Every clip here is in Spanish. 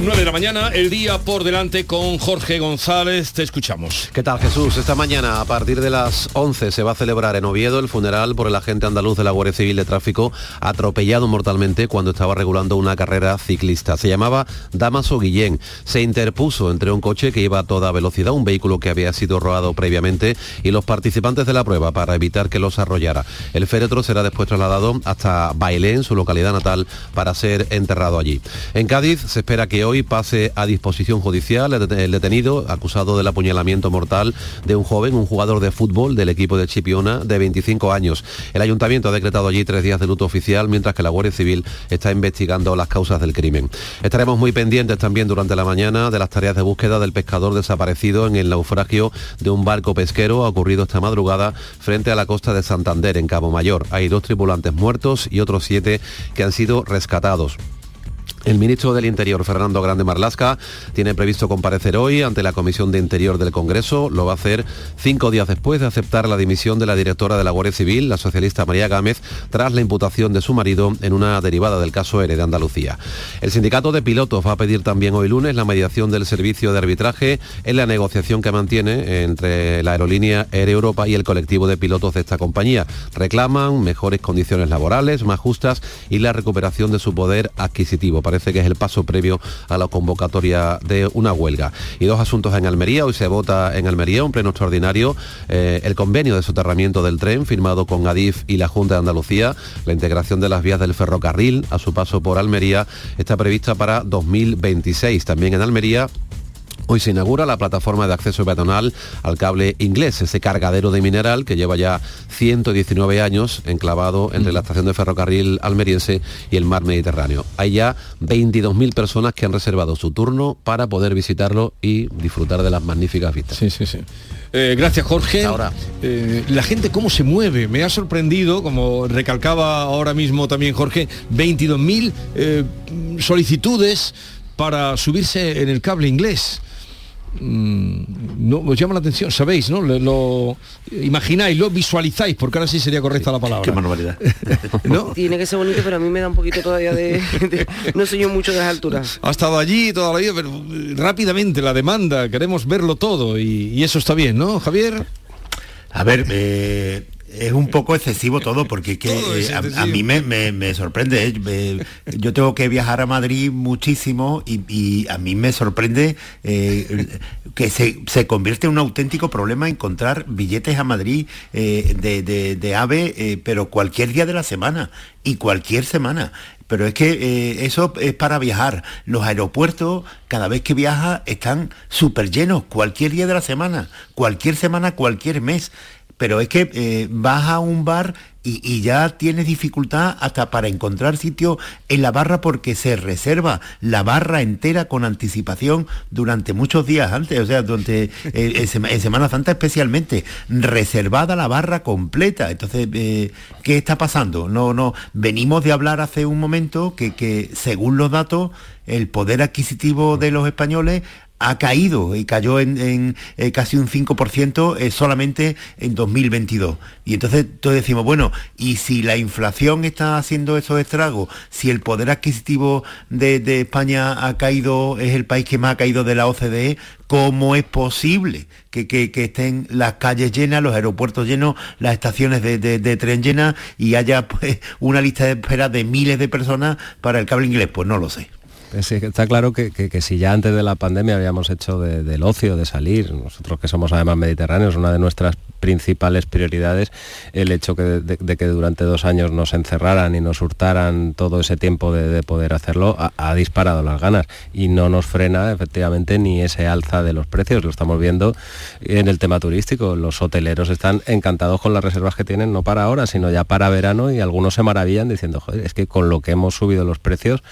9 de la mañana, el día por delante con Jorge González. Te escuchamos. ¿Qué tal Jesús? Esta mañana a partir de las 11 se va a celebrar en Oviedo el funeral por el agente andaluz de la Guardia Civil de Tráfico atropellado mortalmente cuando estaba regulando una carrera ciclista. Se llamaba Damaso Guillén. Se interpuso entre un coche que iba a toda velocidad, un vehículo que había sido robado previamente y los participantes de la prueba para evitar que los arrollara. El féretro será después trasladado hasta Bailén, su localidad natal, para ser enterrado allí. En Cádiz se espera que hoy pase a disposición judicial el detenido acusado del apuñalamiento mortal de un joven, un jugador de fútbol del equipo de Chipiona de 25 años. El ayuntamiento ha decretado allí tres días de luto oficial mientras que la Guardia Civil está investigando las causas del crimen. Estaremos muy pendientes también durante la mañana de las tareas de búsqueda del pescador desaparecido en el naufragio de un barco pesquero ocurrido esta madrugada frente a la costa de Santander en Cabo Mayor. Hay dos tripulantes muertos y otros siete que han sido rescatados. El ministro del Interior, Fernando Grande Marlasca, tiene previsto comparecer hoy ante la Comisión de Interior del Congreso. Lo va a hacer cinco días después de aceptar la dimisión de la directora de la Guardia Civil, la socialista María Gámez, tras la imputación de su marido en una derivada del caso ERE de Andalucía. El sindicato de pilotos va a pedir también hoy lunes la mediación del servicio de arbitraje en la negociación que mantiene entre la aerolínea Air Europa y el colectivo de pilotos de esta compañía. Reclaman mejores condiciones laborales, más justas y la recuperación de su poder adquisitivo que es el paso previo a la convocatoria de una huelga. Y dos asuntos en Almería. Hoy se vota en Almería un pleno extraordinario eh, el convenio de soterramiento del tren firmado con Adif y la Junta de Andalucía. La integración de las vías del ferrocarril a su paso por Almería está prevista para 2026. También en Almería Hoy se inaugura la plataforma de acceso peatonal al cable inglés, ese cargadero de mineral que lleva ya 119 años enclavado entre la estación de ferrocarril almeriense y el mar Mediterráneo. Hay ya 22.000 personas que han reservado su turno para poder visitarlo y disfrutar de las magníficas vistas. Sí, sí, sí. Eh, gracias Jorge. Ahora. Eh, la gente cómo se mueve, me ha sorprendido, como recalcaba ahora mismo también Jorge, 22.000 eh, solicitudes para subirse en el cable inglés. Mm, no, os llama la atención, sabéis, ¿no? Lo, lo imagináis, lo visualizáis, porque ahora sí sería correcta la palabra. Qué manualidad. ¿No? Tiene que ser bonito, pero a mí me da un poquito todavía de... de- no soy yo mucho de las alturas. Ha estado allí toda la vida, pero eh, rápidamente la demanda, queremos verlo todo y, y eso está bien, ¿no, Javier? A ver, eh, es un poco excesivo todo, porque es que, Todo eh, a- mí me, me- me sorprende. eh, yo tengo que viajar a Madrid muchísimo y, y a mí me sorprende eh, que se, se convierte en un auténtico problema encontrar billetes a Madrid de, de- de AVE, pero cualquier día de la semana y cualquier semana. Pero es que eh, eso es para viajar. Los aeropuertos, cada vez que viaja, están súper llenos, cualquier día de la semana, cualquier semana, cualquier mes pero es que eh, vas a un bar y, y ya tienes dificultad hasta para encontrar sitio en la barra porque se reserva la barra entera con anticipación durante muchos días antes, o sea, durante eh, en, Sema- en Semana Santa especialmente, reservada la barra completa. Entonces, eh, ¿qué está pasando? No, no, venimos de hablar hace un momento que, que según los datos, el poder adquisitivo de los españoles ha caído y cayó en, en, eh, casi un 5% eh, solamente en 2022. Y entonces todos decimos, bueno, y si la inflación está haciendo esos estragos, si el poder adquisitivo de, España ha caído, es el país que más ha caído de la OCDE, ¿cómo es posible que, estén las calles llenas, los aeropuertos llenos, las estaciones de tren llenas y haya pues, una lista de espera de miles de personas para el cable inglés? Pues no lo sé. Que está claro que, que- si ya antes de la pandemia habíamos hecho de- del ocio, de salir, nosotros que somos además mediterráneos, una de nuestras principales prioridades, el hecho de, que durante dos años nos encerraran y nos hurtaran todo ese tiempo de, de poder hacerlo, ha, disparado las ganas. Y no nos frena efectivamente ni ese alza de los precios, lo estamos viendo en el tema turístico, los hoteleros están encantados con las reservas que tienen, no para ahora, sino ya para verano y algunos se maravillan diciendo, es que con lo que hemos subido los precios,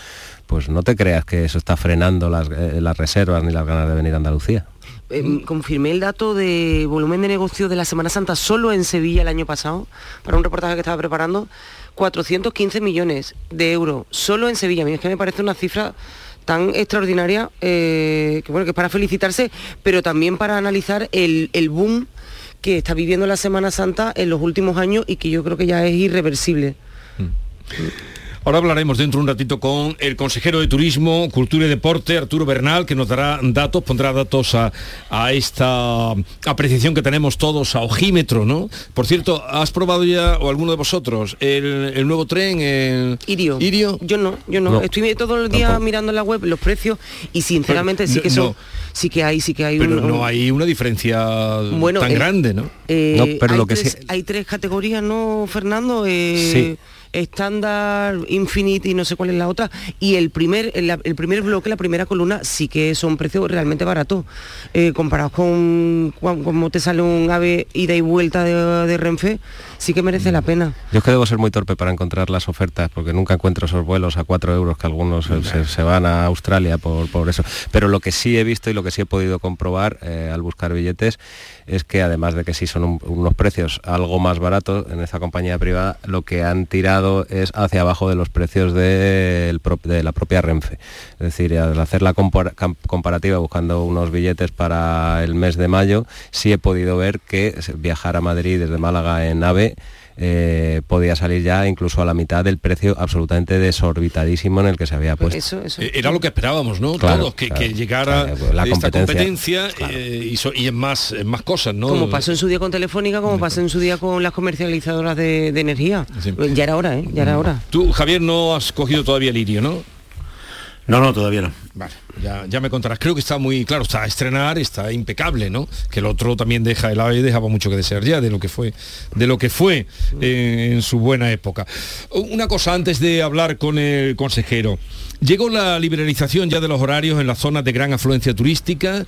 pues no te creas que eso está frenando las, eh, las reservas ni las ganas de venir a Andalucía. Eh, confirmé el dato de volumen de negocio de la Semana Santa solo en Sevilla el año pasado, para un reportaje que estaba preparando, 415 millones de euros, solo en Sevilla. A mí es que me parece una cifra tan extraordinaria, eh, que bueno, que es para felicitarse, pero también para analizar el, el boom que está viviendo la Semana Santa en los últimos años y que yo creo que ya es irreversible. Ahora hablaremos dentro de un ratito con el consejero de Turismo, Cultura y Deporte, Arturo Bernal, que nos dará datos, pondrá datos a, a esta apreciación que tenemos todos a ojímetro, ¿no? Por cierto, ¿has probado ya, o alguno de vosotros, el, el nuevo tren? El... Irio. ¿Irio? Yo no, yo no. No. Estoy todo el día Tampoco. mirando en la web los precios y sinceramente Pero sí que no- son, no. sí que hay, sí que hay Pero un- no hay una diferencia Bueno, tan eh, grande, ¿no? Eh, No, pero hay, lo que tres, hay tres categorías, ¿no, Fernando? Eh, Sí. Estándar, Infinity, no sé cuál es la otra. Y el primer, el, el primer bloque, la primera columna, sí que son precios realmente baratos. Eh, comparados con cómo te sale un ave ida y vuelta de, Renfe, sí que merece la pena. Yo es que debo ser muy torpe para encontrar las ofertas, porque nunca encuentro esos vuelos a 4 euros que algunos se, van a Australia por, por eso. Pero lo que sí he visto y lo que sí he podido comprobar eh, al buscar billetes es que además de que sí son un- unos precios algo más baratos en esta compañía privada, lo que han tirado es hacia abajo de los precios de la propia Renfe. Es decir, al hacer la comparativa buscando unos billetes para el mes de mayo, sí he podido ver que viajar a Madrid desde Málaga en AVE eh, podía salir ya incluso a la mitad del precio absolutamente desorbitadísimo en el que se había Pues puesto. eso, eso. Eh, Era lo que esperábamos, ¿no? Claro, Todos, que, claro, que llegara claro, pues la esta competencia, competencia eh, y, so- y en más, en más cosas, ¿no? Como pasó en su día con Telefónica, como pasó en su día con las comercializadoras de, de energía. Sí. Ya era hora, ¿eh? Ya era hora. Tú, Javier, no has cogido todavía el lirio, ¿no? No, no, todavía no. Vale, ya, ya me contarás. Creo que está muy, claro, está a estrenar, está impecable, ¿no? Que el otro también deja, el AVE dejaba mucho que desear ya de lo que fue, de lo que fue eh, en su buena época. Una cosa antes de hablar con el consejero. Llegó la liberalización ya de los horarios en las zonas de gran afluencia turística.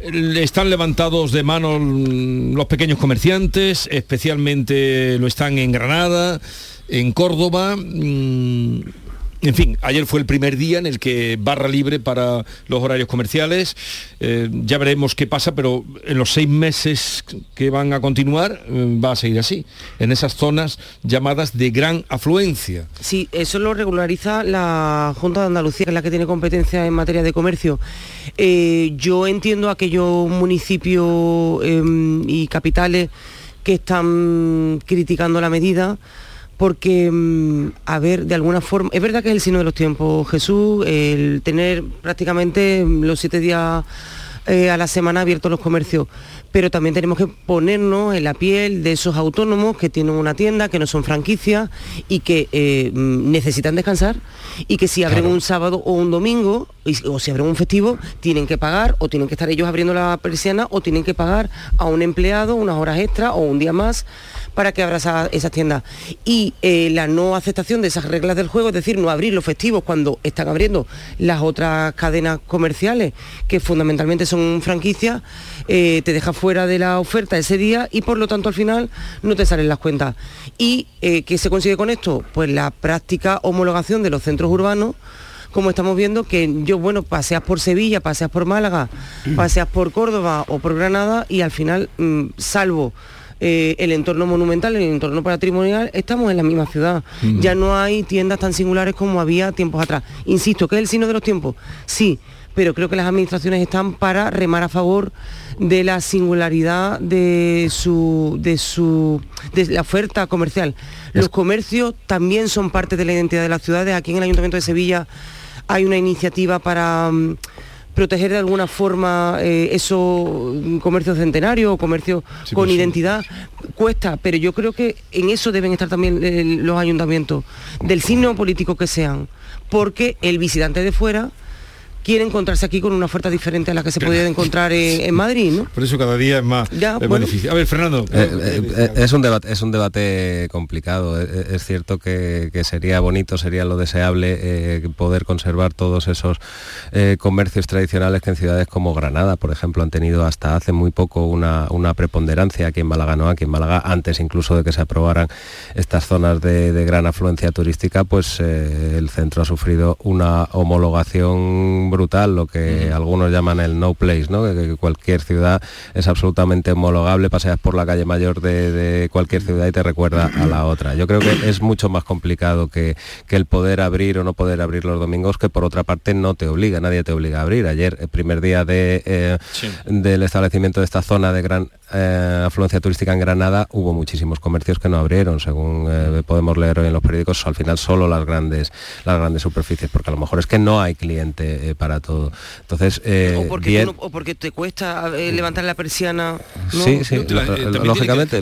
Están levantados de mano los pequeños comerciantes, especialmente lo están en Granada, en Córdoba. mm, en fin, ayer fue el primer día en el que barra libre para los horarios comerciales. Eh, ya veremos qué pasa, pero en los seis meses que van a continuar eh, va a seguir así, en esas zonas llamadas de gran afluencia. Sí, eso lo regulariza la Junta de Andalucía, que es la que tiene competencia en materia de comercio. Eh, yo entiendo aquellos municipios em, y capitales que están criticando la medida porque, mm, a ver, de alguna forma, es verdad que es el signo de los tiempos, Jesús, el tener prácticamente los siete días eh, a la semana abiertos los comercios, pero también tenemos que ponernos en la piel de esos autónomos que tienen una tienda, que no son franquicias y que eh, mm, necesitan descansar y que si abren Claro. un sábado o un domingo y- o si abren un festivo, tienen que pagar o tienen que estar ellos abriendo la persiana o tienen que pagar a un empleado unas horas extra o un día más para que abra esa- esas tiendas. Y eh, la no aceptación de esas reglas del juego, es decir, no abrir los festivos cuando están abriendo las otras cadenas comerciales, que fundamentalmente son franquicias, eh, te deja fuera de la oferta ese día y por lo tanto al final no te salen las cuentas. ¿Y eh, qué se consigue con esto? Pues la práctica homologación de los centros urbanos como estamos viendo que yo, bueno, paseas por Sevilla, paseas por Málaga, paseas por Córdoba o por Granada y al final, mm, salvo eh, el entorno monumental, el entorno patrimonial, estamos en la misma ciudad. Ya no hay tiendas tan singulares como había tiempos atrás. Insisto, que es el signo de los tiempos, sí, pero creo que las administraciones están para remar a favor de la singularidad de su de su de la oferta comercial. Los comercios también son parte de la identidad de las ciudades. Aquí en el Ayuntamiento de Sevilla hay una iniciativa para mm, proteger de alguna forma eh, esos mm, comercios centenarios o comercios Sí, con sí. identidad. Cuesta, pero yo creo que en eso deben estar también eh, los ayuntamientos, del signo político que sean, porque el visitante de fuera quiere encontrarse aquí con una oferta diferente a la que se podía encontrar en, en Madrid, ¿no? Por eso cada día es más, Ya, es más bueno. difícil. A ver, Fernando. Eh, eh, eh, es, un debate, es un debate complicado. Es cierto que, que sería bonito, sería lo deseable eh, poder conservar todos esos eh, comercios tradicionales que en ciudades como Granada, por ejemplo, han tenido hasta hace muy poco una, una preponderancia aquí en Málaga, ¿no? Aquí en Málaga, antes incluso de que se aprobaran estas zonas de, de gran afluencia turística, pues eh, el centro ha sufrido una homologación brutal lo que algunos llaman el no place, ¿no? Que, cualquier ciudad es absolutamente homologable, paseas por la calle mayor de, cualquier ciudad y te recuerda a la otra. Yo creo que es mucho más complicado que, que, el poder abrir o no poder abrir los domingos, que por otra parte no te obliga, nadie te obliga a abrir. Ayer, el primer día de, eh, del establecimiento de esta zona de gran eh, afluencia turística en Granada, hubo muchísimos comercios que no abrieron, según eh, podemos leer hoy en los periódicos, al final solo las grandes, las grandes superficies, porque a lo mejor es que no hay cliente para todo. Entonces, o, porque o, porque te cuesta levantar la persiana. Sí, sí, lógicamente.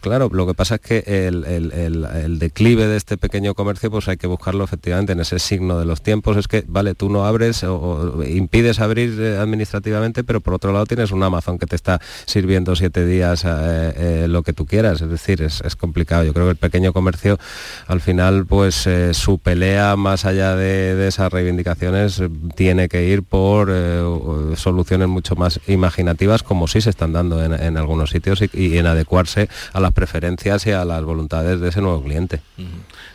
Claro, lo que pasa es que el, declive de este pequeño comercio, pues hay que buscarlo efectivamente en ese signo de los tiempos. Es que, vale, tú no abres o, impides abrir eh, administrativamente, pero por otro lado tienes un Amazon que te está sirviendo siete días eh, eh, lo que tú quieras. Es decir, es, complicado. Yo creo que el pequeño comercio, al final, pues su pelea más allá de, esas reivindicaciones tiene que ir por soluciones mucho más imaginativas, como sí se están dando en, algunos sitios y, y en adecuarse a las preferencias y a las voluntades de ese nuevo cliente.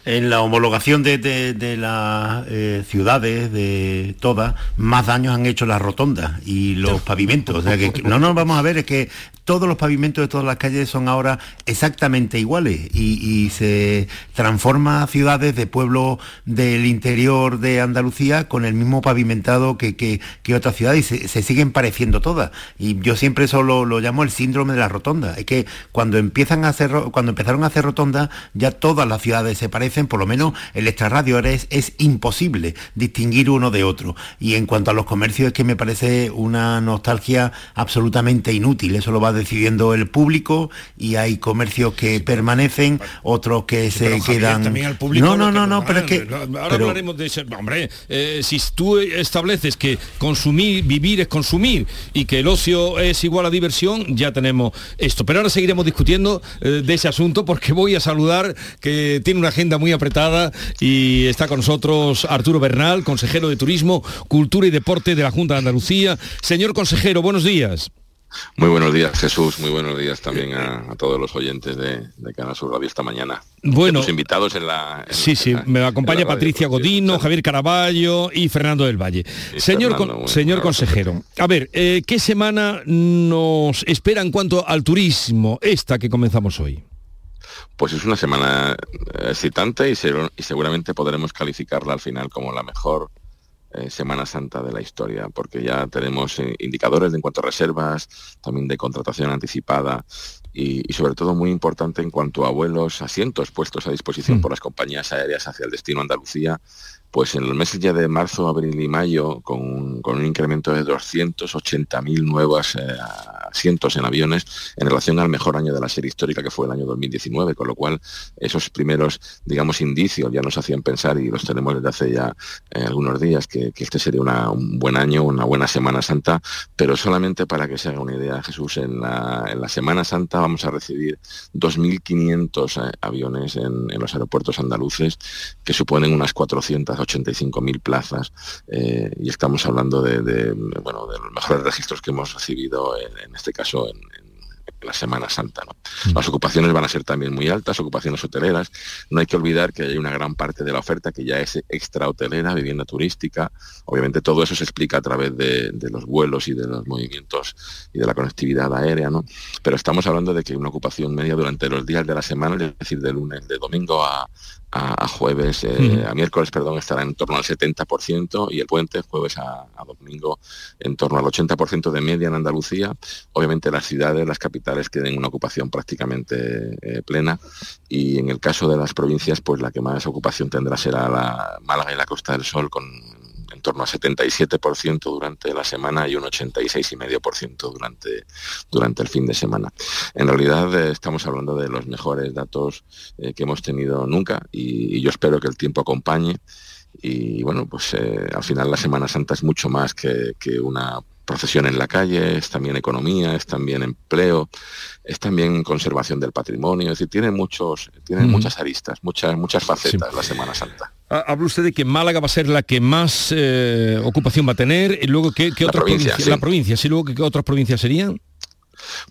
En la homologación de, las eh, ciudades, de todas, más daños han hecho las rotondas y los pavimentos. O sea que no nos vamos a ver, es que todos los pavimentos de todas las calles son ahora exactamente iguales y, se transforma ciudades de pueblos del interior de Andalucía con el mismo pavimentado que, que, otras ciudades y se, siguen pareciendo todas. Y yo siempre eso lo, llamo el síndrome de la rotonda. Es que cuando empiezan a hacer cuando empezaron a hacer rotondas, ya todas las ciudades se parecen, por lo menos el extrarradio es, es imposible distinguir uno de otro. Y en cuanto a los comercios es que me parece una nostalgia absolutamente inútil. Eso lo va decidiendo el público y hay comercios que permanecen, otros que se quedan. no, no, no, no, pero es que. Ahora hablaremos de ese. Hombre, eh, si tú estableces que consumir, vivir es consumir y que el ocio es igual a diversión, ya tenemos esto. Pero ahora seguiremos discutiendo eh, de ese asunto porque voy a saludar que tiene una agenda muy apretada y está con nosotros Arturo Bernal, consejero de Turismo, Cultura y Deporte de la Junta de Andalucía. Señor consejero, buenos días. Muy buenos días, Jesús. Muy buenos días también a, todos los oyentes de, Canal Sur Radio esta mañana. Bueno, invitados en la. sí, sí, me acompaña Patricia Godino, Javier Caraballo y Fernando del Valle. señor señor consejero, a ver, eh, ¿qué semana nos espera en cuanto al turismo esta que comenzamos hoy? Pues es una semana eh, excitante y seguramente podremos calificarla al final como la mejor eh, Semana Santa de la historia, porque ya tenemos eh, indicadores de en cuanto a reservas, también de contratación anticipada y, sobre todo muy importante en cuanto a vuelos, asientos puestos a disposición mm. por las compañías aéreas hacia el destino Andalucía pues en los meses ya de marzo, abril y mayo, con, un incremento de 280.000 nuevos eh, asientos en aviones en relación al mejor año de la serie histórica que fue el año 2019, con lo cual esos primeros, digamos, indicios ya nos hacían pensar, y los tenemos desde hace ya eh, algunos días, que, este sería un buen año, una buena Semana Santa, pero solamente para que se haga una idea, Jesús, en la, Semana Santa vamos a recibir 2.500 eh, aviones en, en los aeropuertos andaluces, que suponen unas 400 85.000 plazas eh, y estamos hablando de, bueno, de los mejores registros que hemos recibido en, este caso en, la Semana Santa. Mm. Las ocupaciones van a ser también muy altas, ocupaciones hoteleras. No hay que olvidar que hay una gran parte de la oferta que ya es extra hotelera, vivienda turística. Obviamente todo eso se explica a través de, los vuelos y de los movimientos y de la conectividad aérea, ¿no? Pero estamos hablando de que una ocupación media durante los días de la semana, es decir, de lunes, de domingo a, a, jueves, eh, a miércoles, perdón, estará en torno al 70% y el puente jueves a, domingo en torno al 80% de media en Andalucía. Obviamente las ciudades, las capitales tienen una ocupación prácticamente eh, plena y en el caso de las provincias, pues la que más ocupación tendrá será la Málaga y la Costa del Sol con en torno a 77% durante la semana y un 86,5% durante, durante el fin de semana. En realidad eh, estamos hablando de los mejores datos eh, que hemos tenido nunca y, yo espero que el tiempo acompañe y bueno, pues eh, al final la Semana Santa es mucho más que, una procesión en la calle, es también economía, es también empleo, es también conservación del patrimonio, es decir, tiene muchos, tiene muchas aristas, muchas, muchas facetas la Semana Santa. Habla usted de que Málaga va a ser la que más eh, ocupación va a tener, y luego ¿qué, otras provincias? La provincia, ¿sí? Luego ¿qué, otras provincias serían?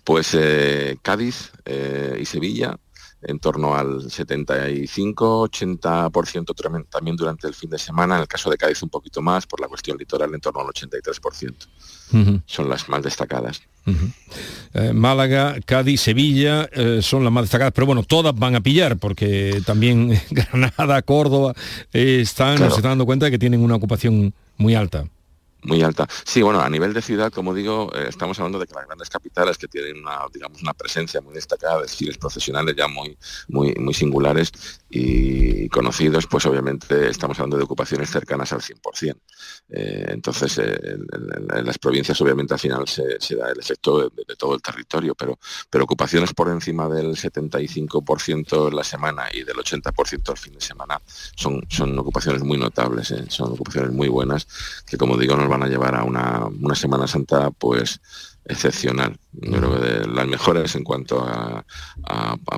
Pues eh, Cádiz eh, y Sevilla en torno al 75-80% también durante el fin de semana, en el caso de Cádiz un poquito más, por la cuestión litoral en torno al 83%. Son las más destacadas. Eh, Málaga, Cádiz, Sevilla eh, son las más destacadas, pero bueno, todas van a pillar porque también Granada, Córdoba están, se están dando cuenta de que tienen una ocupación muy alta. Muy alta. Sí, bueno, a nivel de ciudad, como digo, eh, estamos hablando de que las grandes capitales que tienen una, digamos, una presencia muy destacada, desfiles profesionales ya muy, muy, muy singulares y conocidos, pues obviamente estamos hablando de ocupaciones cercanas al 100%. Eh, entonces, eh, en, las provincias obviamente al final se, da el efecto de, todo el territorio, pero, pero ocupaciones por encima del 75% en la semana y del 80% al fin de semana son, son ocupaciones muy notables, son ocupaciones muy buenas que, como digo, nos van a llevar a una, Semana Santa pues excepcional. Yo creo que de las mejores en cuanto a,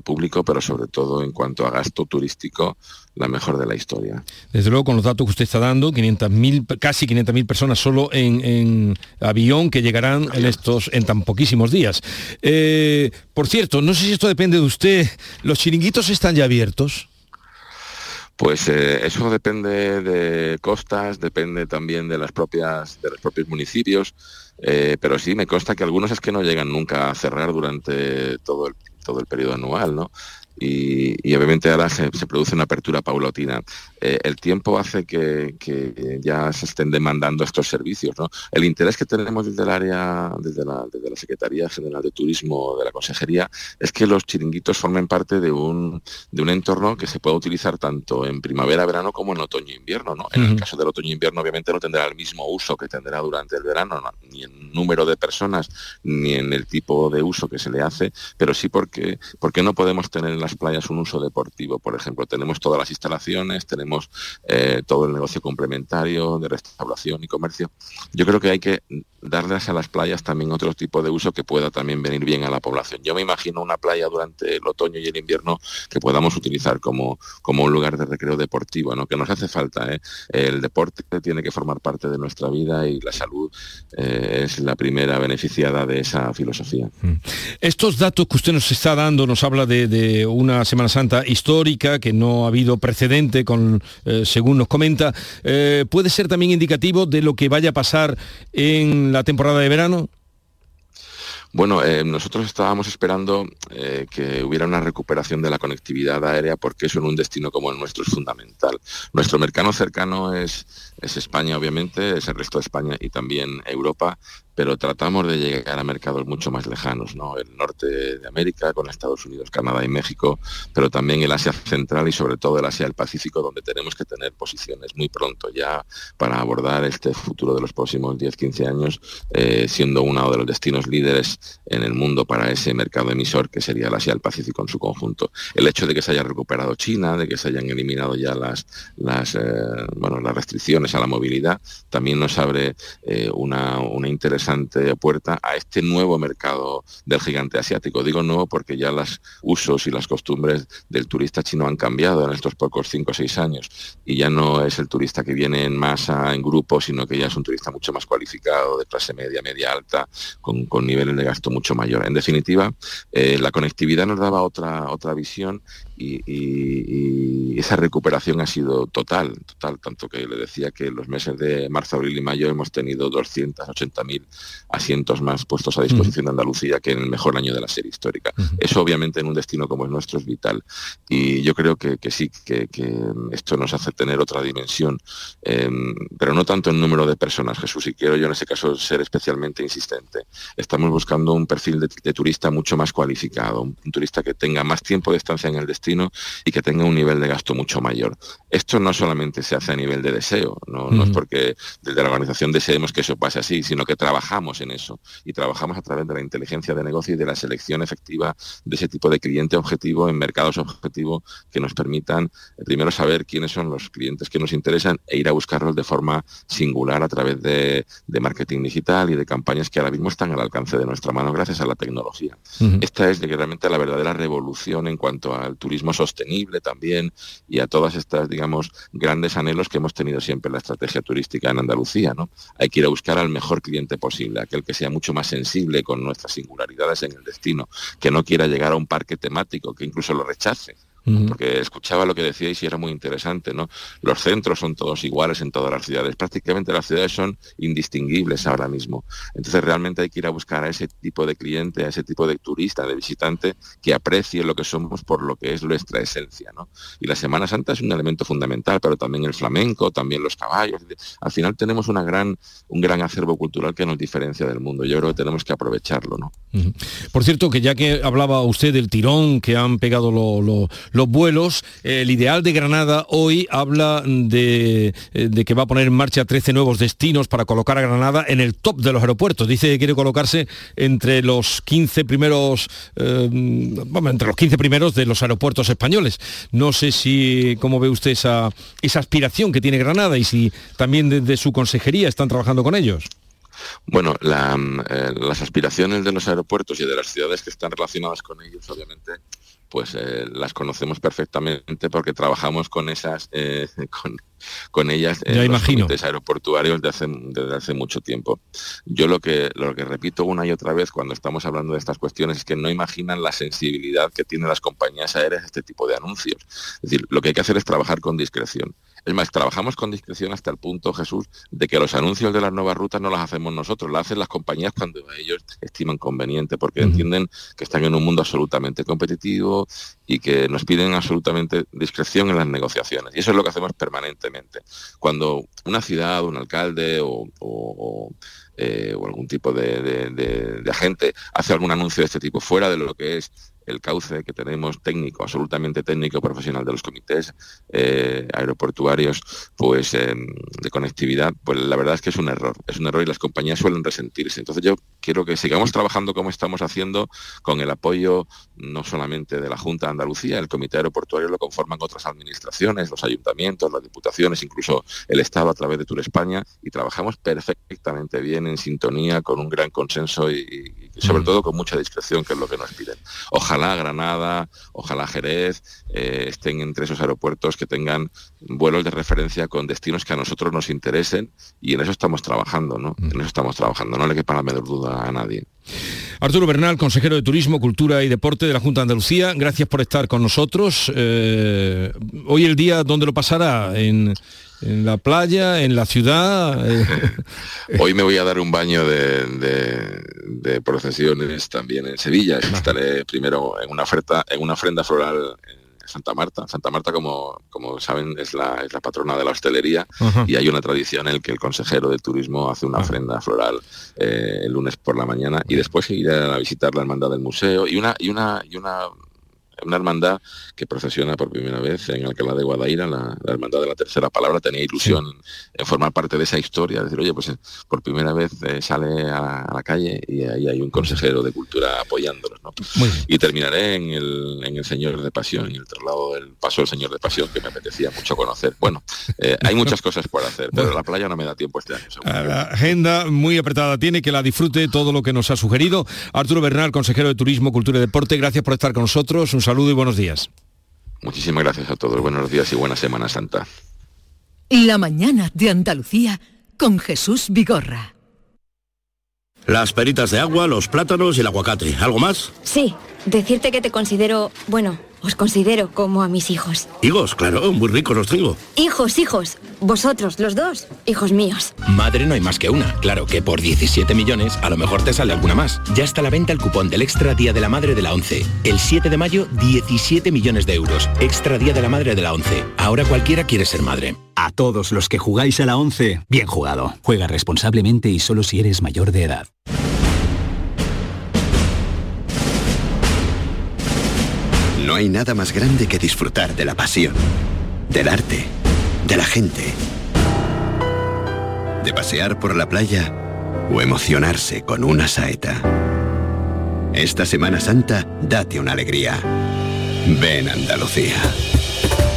público, pero sobre todo en cuanto a gasto turístico, la mejor de la historia. Desde luego, con los datos que usted está dando, 500.000, casi 500.000 personas solo en, avión que llegarán en estos en tan poquísimos días. Eh, por cierto, no sé si esto depende de usted. ¿Los chiringuitos están ya abiertos? Pues eh, eso depende de costas, depende también de las propias de los propios municipios, eh, pero sí me consta que algunos es que no llegan nunca a cerrar durante todo el todo el periodo anual, ¿no? Y, obviamente ahora se, produce una apertura paulatina. Eh, el tiempo hace que, ya se estén demandando estos servicios. El interés que tenemos desde el área, desde la, Secretaría General de Turismo de la Consejería, es que los chiringuitos formen parte de un, de un entorno que se pueda utilizar tanto en primavera, verano como en otoño e invierno. En el caso del otoño e invierno obviamente no tendrá el mismo uso que tendrá durante el verano, ni en número de personas, ni en el tipo de uso que se le hace, pero sí porque, porque no podemos tener las playas un uso deportivo, por ejemplo. Tenemos todas las instalaciones, tenemos eh, todo el negocio complementario de restauración y comercio. Yo creo que hay que darles a las playas también otro tipo de uso que pueda también venir bien a la población. Yo me imagino una playa durante el otoño y el invierno que podamos utilizar como, como un lugar de recreo deportivo, ¿no? que nos hace falta. ¿eh? El deporte tiene que formar parte de nuestra vida y la salud eh, es la primera beneficiada de esa filosofía. Mm. Estos datos que usted nos está dando nos habla de una Semana Santa histórica que no ha habido precedente, con, eh, según nos comenta, eh, puede ser también indicativo de lo que vaya a pasar en la temporada de verano. Bueno, eh, nosotros estábamos esperando que hubiera una recuperación de la conectividad aérea porque eso en un destino como el nuestro es fundamental. Nuestro mercado cercano es, es España, obviamente, es el resto de España y también Europa, pero tratamos de llegar a mercados mucho más lejanos, ¿no? El norte de América con Estados Unidos, Canadá y México, pero también el Asia Central y sobre todo el Asia del Pacífico, donde tenemos que tener posiciones muy pronto ya para abordar este futuro de los próximos 10-15 años, eh, siendo uno de los destinos líderes en el mundo para ese mercado emisor que sería el Asia del Pacífico en su conjunto. El hecho de que se haya recuperado China, de que se hayan eliminado ya las, las, eh, bueno, las restricciones a la movilidad, también nos abre eh, una, una interés puerta a este nuevo mercado del gigante asiático. Digo nuevo porque ya los usos y las costumbres del turista chino han cambiado en estos pocos cinco o seis años y ya no es el turista que viene en masa, en grupo, sino que ya es un turista mucho más cualificado, de clase media, media alta, con, niveles de gasto mucho mayor. En definitiva, eh, la conectividad nos daba otra, otra visión y, esa recuperación ha sido total, total, tanto que le decía que en los meses de marzo, abril y mayo hemos tenido 280.000 asientos más puestos a disposición de Andalucía que en el mejor año de la serie histórica. Eso obviamente en un destino como el nuestro es vital y yo creo que, sí, que, esto nos hace tener otra dimensión, em, pero no tanto en número de personas, Jesús, y quiero yo en ese caso ser especialmente insistente. Estamos buscando un perfil de, turista mucho más cualificado, un turista que tenga más tiempo de estancia en el destino y que tenga un nivel de gasto mucho mayor. Esto no solamente se hace a nivel de deseo, no, es porque desde la organización deseemos que eso pase así, sino que trabajamos en eso y trabajamos a través de la inteligencia de negocio y de la selección efectiva de ese tipo de cliente objetivo en mercados objetivos que nos permitan eh, primero saber quiénes son los clientes que nos interesan e ir a buscarlos de forma singular a través de, marketing digital y de campañas que ahora mismo están al alcance de nuestra mano gracias a la tecnología. Esta es realmente la verdadera revolución en cuanto al turismo sostenible también y a todas estas, digamos, grandes anhelos que hemos tenido siempre en la estrategia turística en Andalucía. ¿no? Hay que ir a buscar al mejor cliente posible posible, aquel que sea mucho más sensible con nuestras singularidades en el destino, que no quiera llegar a un parque temático, que incluso lo rechace, porque escuchaba lo que decíais y era muy interesante, ¿no? Los centros son todos iguales en todas las ciudades, prácticamente las ciudades son indistinguibles ahora mismo. Entonces realmente hay que ir a buscar a ese tipo de cliente, a ese tipo de turista, de visitante, que aprecie lo que somos por lo que es nuestra esencia, ¿no? Y la Semana Santa es un elemento fundamental, pero también el flamenco, también los caballos. Al final tenemos una gran, un gran acervo cultural que nos diferencia del mundo. Yo creo que tenemos que aprovecharlo, ¿no? Por cierto, que ya que hablaba usted del tirón que han pegado los los vuelos. El ideal de Granada hoy habla de, eh, que va a poner en marcha 13 nuevos destinos para colocar a Granada en el top de los aeropuertos. Dice que quiere colocarse entre los 15 primeros, eh, entre los 15 primeros de los aeropuertos españoles. No sé si, cómo ve usted esa, esa aspiración que tiene Granada y si también desde su consejería están trabajando con ellos. Bueno, eh, las aspiraciones de los aeropuertos y de las ciudades que están relacionadas con ellos, obviamente, pues eh, las conocemos perfectamente porque trabajamos con esas eh, con, ellas en los aeroportuarios desde hace, desde hace mucho tiempo. Yo lo que lo que repito una y otra vez cuando estamos hablando de estas cuestiones es que no imaginan la sensibilidad que tienen las compañías aéreas a este tipo de anuncios. Es decir, lo que hay que hacer es trabajar con discreción. Es más, trabajamos con discreción hasta el punto, Jesús, de que los anuncios de las nuevas rutas no las hacemos nosotros, las hacen las compañías cuando ellos estiman conveniente, porque entienden que están en un mundo absolutamente competitivo y que nos piden absolutamente discreción en las negociaciones. Y eso es lo que hacemos permanentemente. Cuando una ciudad, un alcalde o, eh, algún tipo de, agente hace algún anuncio de este tipo fuera de lo que es el cauce que tenemos técnico, absolutamente técnico profesional de los comités eh, aeroportuarios pues de conectividad, pues la verdad es que es un error, es un error y las compañías suelen resentirse. Entonces yo quiero que sigamos trabajando como estamos haciendo con el apoyo no solamente de la Junta de Andalucía, el comité aeroportuario lo conforman otras administraciones, los ayuntamientos, las diputaciones, incluso el Estado a través de Tour España y trabajamos perfectamente bien en sintonía con un gran consenso y, sobre mm. todo con mucha discreción que es lo que nos piden. Ojalá ojalá Granada, ojalá Jerez eh, estén entre esos aeropuertos que tengan vuelos de referencia con destinos que a nosotros nos interesen y en eso estamos trabajando, ¿no? Mm. En eso estamos trabajando, no le quepa la menor duda a nadie. Arturo Bernal, consejero de Turismo, Cultura y Deporte de la Junta de Andalucía, gracias por estar con nosotros. Eh, hoy el día, ¿dónde lo pasará? En, en la playa, en la ciudad. Eh. Hoy me voy a dar un baño de, procesiones también en Sevilla. Estaré primero en una oferta, en una ofrenda floral en Santa Marta. Santa Marta, como, como saben, es la, es la patrona de la hostelería y hay una tradición en el que el consejero de turismo hace una ofrenda floral eh, el lunes por la mañana y después iré a visitar la hermandad del museo y una y una y una una hermandad que procesiona por primera vez en Alcalá de Guadaira, la, hermandad de la tercera palabra, tenía ilusión en formar parte de esa historia, decir, oye, pues eh, por primera vez eh, sale a, la calle y ahí hay un consejero de cultura apoyándonos, ¿no? Y terminaré en el, en el Señor de Pasión, y el traslado del paso del Señor de Pasión, que me apetecía mucho conocer. Bueno, eh, hay muchas cosas por hacer, pero la playa no me da tiempo este año. La agenda muy apretada tiene, que la disfrute todo lo que nos ha sugerido. Arturo Bernal, consejero de Turismo, Cultura y Deporte, gracias por estar con nosotros. Un saludo y buenos días. Muchísimas gracias a todos. Buenos días y buena Semana Santa. La mañana de Andalucía con Jesús Vigorra. Las peritas de agua, los plátanos y el aguacate. ¿Algo más? Sí, decirte que te considero, bueno, os considero como a mis hijos. Hijos, claro, muy ricos los tengo. Hijos, hijos. Vosotros, los dos, hijos míos. Madre no hay más que una. Claro que por 17 millones a lo mejor te sale alguna más. Ya está a la venta el cupón del Extra Día de la Madre de la 11. El 7 de mayo, 17 millones de euros. Extra Día de la Madre de la 11. Ahora cualquiera quiere ser madre. A todos los que jugáis a la 11, bien jugado. Juega responsablemente y solo si eres mayor de edad. No hay nada más grande que disfrutar de la pasión, del arte, de la gente, de pasear por la playa o emocionarse con una saeta. Esta Semana Santa, date una alegría. Ven Andalucía.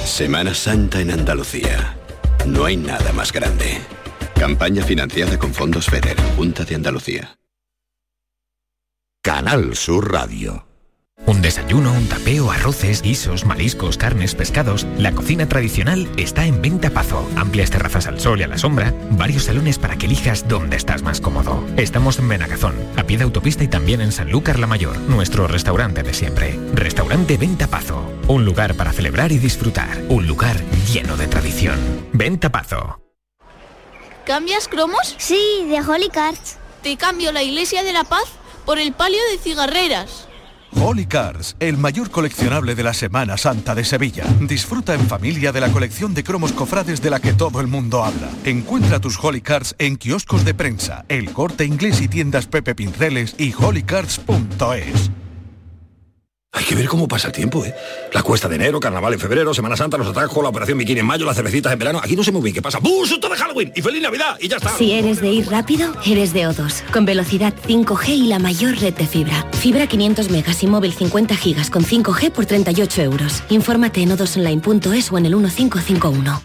Semana Santa en Andalucía. No hay nada más grande. Campaña financiada con fondos FEDER, Junta de Andalucía. Canal Sur Radio. Un desayuno, un tapeo, arroces, guisos, mariscos, carnes, pescados. La cocina tradicional está en Venta Pazo. Amplias terrazas al sol y a la sombra. Varios salones para que elijas dónde estás más cómodo. Estamos en Benagazón, a pie de autopista y también en Sanlúcar la Mayor, nuestro restaurante de siempre. Restaurante Venta Pazo. Un lugar para celebrar y disfrutar. Un lugar lleno de tradición. Venta Pazo. ¿Cambias cromos? Sí, de Holy Cards. Te cambio la Iglesia de la Paz por el palio de cigarreras. Holy Cars, el mayor coleccionable de la Semana Santa de Sevilla. Disfruta en familia de la colección de cromos cofrades de la que todo el mundo habla. Encuentra tus Holy Cars en kioscos de prensa, el corte inglés y tiendas Pepe Pinceles y holycards.es. Hay que ver cómo pasa el tiempo, ¿eh? La cuesta de enero, carnaval en febrero, Semana Santa, los atajos, la operación bikini en mayo, las cervecitas en verano. Aquí no sé muy bien qué pasa. ¡Bum! ¡Susto de Halloween! ¡Y feliz Navidad! ¡Y ya está! Si eres de ir rápido, eres de O2. Con velocidad 5G y la mayor red de fibra. Fibra 500 megas y móvil 50 gigas con 5G por 38 euros. Infórmate en odosonline.es o en el 1551.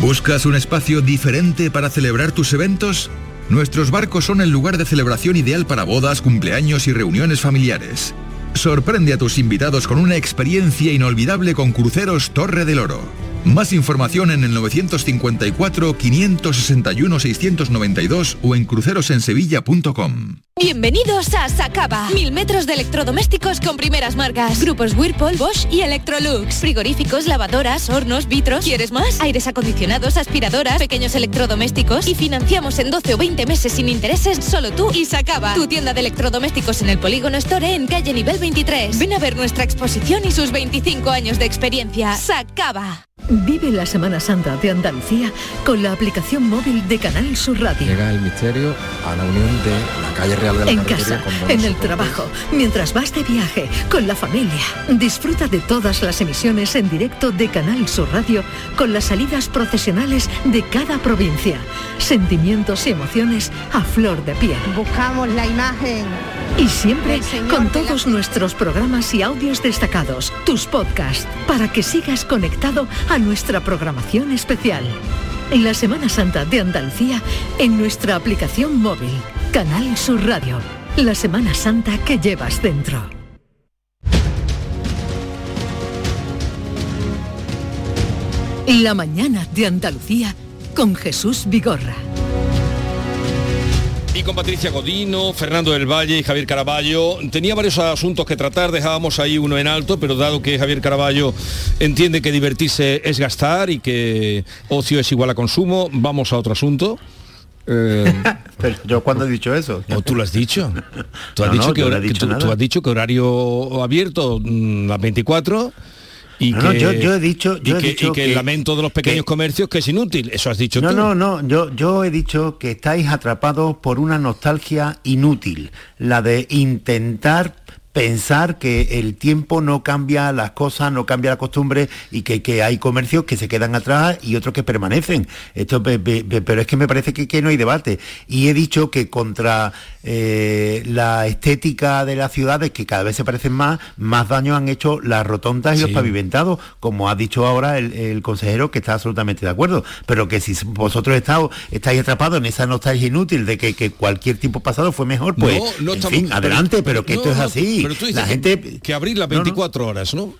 ¿Buscas un espacio diferente para celebrar tus eventos? Nuestros barcos son el lugar de celebración ideal para bodas, cumpleaños y reuniones familiares. Sorprende a tus invitados con una experiencia inolvidable con Cruceros Torre del Oro. Más información en el 954-561-692 o en crucerosensevilla.com. Bienvenidos a Sacaba. Mil metros de electrodomésticos con primeras marcas. Grupos Whirlpool, Bosch y Electrolux. Frigoríficos, lavadoras, hornos, vitros. ¿Quieres más? Aires acondicionados, aspiradoras, pequeños electrodomésticos. Y financiamos en 12 o 20 meses sin intereses solo tú y Sacaba. Tu tienda de electrodomésticos en el Polígono Store en calle nivel 23. Ven a ver nuestra exposición y sus 25 años de experiencia. Sacaba. Vive la Semana Santa de Andalucía con la aplicación móvil de Canal Sur Radio. Llega el misterio a la unión de la calle Real de la En casa, en el trabajo, mientras vas de viaje, con la familia. Disfruta de todas las emisiones en directo de Canal Sur Radio con las salidas procesionales de cada provincia. Sentimientos y emociones a flor de piel. Buscamos la imagen. Y siempre con la todos nuestros programas y audios destacados, tus podcasts, para que sigas conectado a nuestra programación especial. La Semana Santa de Andalucía, en nuestra aplicación móvil, Canal Sur Radio, la Semana Santa que llevas dentro. La mañana de Andalucía con Jesús Vigorra. Y con Patricia Godino, Fernando del Valle y Javier Caraballo. Tenía varios asuntos que tratar, dejábamos ahí uno en alto, pero dado que Javier Caraballo entiende que divertirse es gastar y que ocio es igual a consumo, vamos a otro asunto. Eh, Pero yo cuando he dicho eso. ¿O tú lo has dicho? Tú has, No, dicho, no, que, yo no he hora- que dicho tú, nada. tú has dicho que horario abierto mm, las 24 y No, que, no, yo- yo he dicho- y he que- dicho y que el lamento de los pequeños comercios que es inútil. Eso has dicho No, tú. no, no, yo, yo he dicho que estáis atrapados por una nostalgia inútil, la de intentar pensar que el tiempo no cambia las cosas, no cambia la costumbre y que, que hay comercios que se quedan atrás y otros que permanecen. Esto, pe- pe- pe- pero es que me parece que, que no hay debate. Y he dicho que contra eh, la estética de las ciudades, que cada vez se parecen más, más daño han hecho las rotondas y los pavimentados, como ha dicho ahora el, el consejero, que está absolutamente de acuerdo. Pero que si vosotros estáis, estáis atrapados en esa nostalgia inútil de que, que cualquier tiempo pasado fue mejor, pues, No, no en estamos- fin, adelante, pero, que no, esto es no, Pero tú dices la que- gente... que abrir las No, no. 24 horas, ¿no?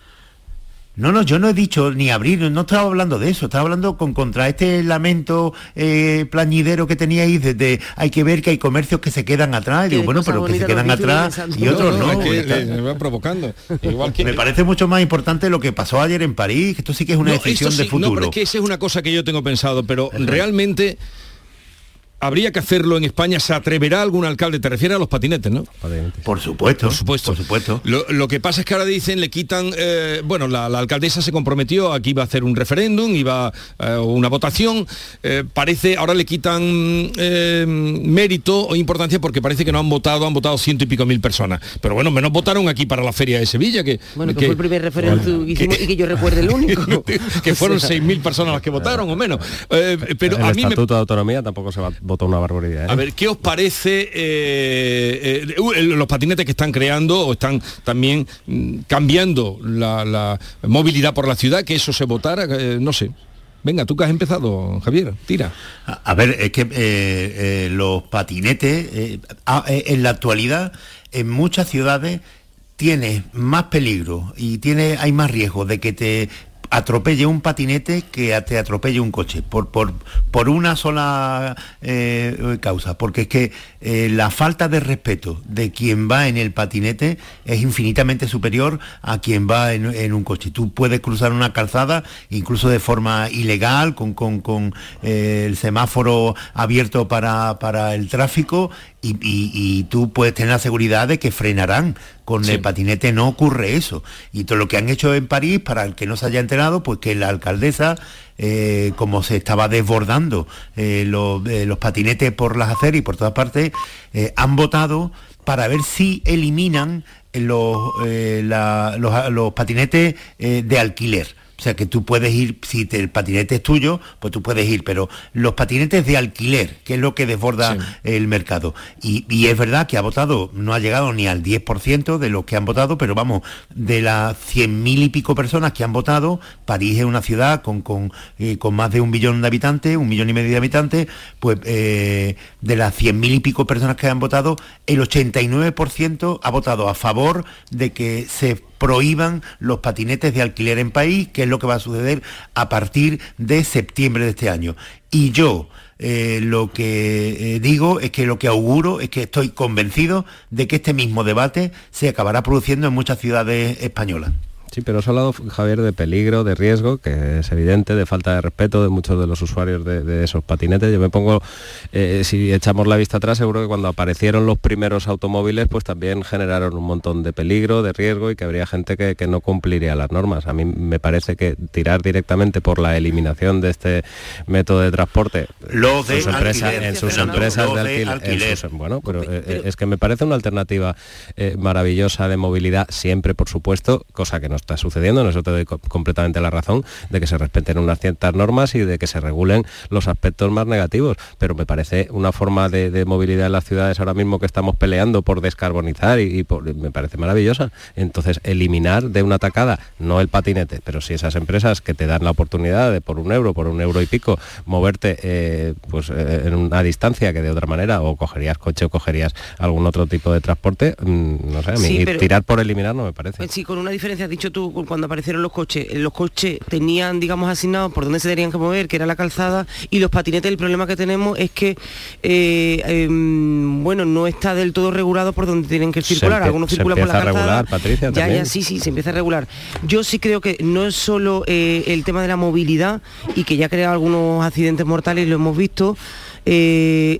No, no, yo no he dicho ni abrir, no estaba hablando de eso, estaba hablando con contra este lamento eh, plañidero que teníais de, de hay que ver que hay comercios que se quedan atrás, y digo, bueno, pero que se quedan atrás y otros no, no. que le- va provocando. Igual que Me parece mucho más importante lo que pasó ayer en París, que esto sí que es una No, decisión de sí, No, futuro. pero es que esa es una cosa que yo tengo pensado, pero realmente habría que hacerlo en España. ¿Se atreverá algún alcalde? Te refieres a los patinetes, ¿no? Por supuesto. Por supuesto. Por supuesto. Lo, lo que pasa es que ahora dicen, le quitan, eh, bueno, la, la alcaldesa se comprometió a que iba a hacer un referéndum, iba eh, una votación, eh, parece, ahora le quitan eh, mérito o importancia porque parece que no han votado, han votado ciento y pico mil personas. Pero bueno, menos votaron aquí para la feria de Sevilla, que, Bueno, que, que- fue el primer referéndum que hicimos y que yo recuerde el único. que fueron sea, 6.000 personas las que votaron o menos. Eh, pero el a mí me, Estatuto de Autonomía tampoco se va, votó una barbaridad. ¿eh? a ver, ¿qué os parece eh, eh, los patinetes que están creando o están también mm, cambiando la, la movilidad por la ciudad? Que eso se votara, eh, no sé. Venga, tú que has empezado, Javier, tira. A, a ver, es que eh, eh, los patinetes, a- en la actualidad, en muchas ciudades, tienes más peligro y tiene, hay más riesgo de que te atropelle un patinete que te atropelle un coche, por, por, por una sola eh, causa, porque es que eh, la falta de respeto de quien va en el patinete es infinitamente superior a quien va en, un coche. Tú puedes cruzar una calzada, incluso de forma ilegal, con, con, eh, el semáforo abierto para, para el tráfico, y, tú puedes tener la seguridad de que frenarán. Con el patinete no ocurre eso. Y todo lo que han hecho en París, para el que no se haya enterado, pues que la alcaldesa, eh, como se estaba desbordando eh, eh, los, patinetes por las aceras y por todas partes, han votado para ver si eliminan los, los patinetes de alquiler o sea que tú puedes ir, si el patinete es tuyo, pues tú puedes ir, pero los patinetes de alquiler, que es lo que desborda el mercado. Y, es verdad que ha votado, no ha llegado ni al 10% de los que han votado, pero vamos, de las 100.000 y pico personas que han votado, París es una ciudad con, con, eh, más de un millón de habitantes, un millón y medio de habitantes, pues eh, de las 100.000 y pico personas que han votado, el 89% ha votado a favor de que se prohíban los patinetes de alquiler en país, que es lo que va a suceder a partir de septiembre de este año. Y yo eh, lo que eh, digo es que lo que auguro es que estoy convencido de que este mismo debate se acabará produciendo en muchas ciudades españolas. Sí, pero os ha hablado, Javier, de peligro, de riesgo, que es evidente, de falta de respeto de muchos de los usuarios de, esos patinetes. Yo me pongo, eh, si echamos la vista atrás, seguro que cuando aparecieron los primeros automóviles, pues también generaron un montón de peligro, de riesgo y que habría gente que, no cumpliría las normas. A mí me parece que tirar directamente por la eliminación de este método de transporte sus empresas, en sus empresas de alquiler, bueno, pero, eh, es que me parece una alternativa eh, maravillosa de movilidad, siempre, por supuesto, cosa que no está sucediendo, te doy completamente la razón, de que se respeten unas ciertas normas y de que se regulen los aspectos más negativos, pero me parece una forma de, movilidad en las ciudades ahora mismo que estamos peleando por descarbonizar y, me parece maravillosa. Entonces, eliminar de una tacada, no el patinete, pero sí esas empresas que te dan la oportunidad de por un euro, por un euro y pico, moverte eh, pues, eh, en una distancia que de otra manera, o cogerías coche o cogerías algún otro tipo de transporte, mm, no sé, a mí tirar por eliminar no me parece. Sí, con una diferencia, has dicho tú cuando aparecieron los coches, eh, los coches tenían, digamos, asignados por dónde se tenían que mover, que era la calzada, y los patinetes, el problema que tenemos es que, eh, em, bueno, no está del todo regulado por donde tienen que circular. Algunos circulan por la calzada. regular, Patricia, ya, ya, sí, sí, se empieza a regular. Yo sí creo que no es solo eh, el tema de la movilidad y que ya ha creado algunos accidentes mortales, lo hemos visto,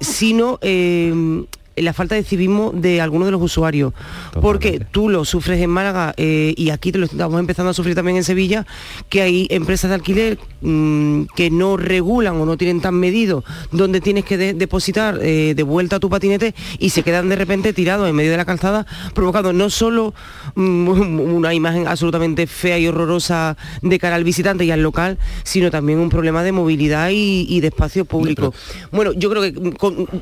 sino em, la falta de civismo de algunos de los usuarios. Porque tú lo sufres en Málaga eh, y aquí te lo estamos empezando a sufrir también en Sevilla, que hay empresas de alquiler mm, que no regulan o no tienen tan medido donde tienes que depositar eh, de vuelta tu patinete y se quedan de repente tirados en medio de la calzada, provocando no solo mm, una imagen absolutamente fea y horrorosa de cara al visitante y al local, sino también un problema de movilidad y, de espacio público. Bueno, yo creo que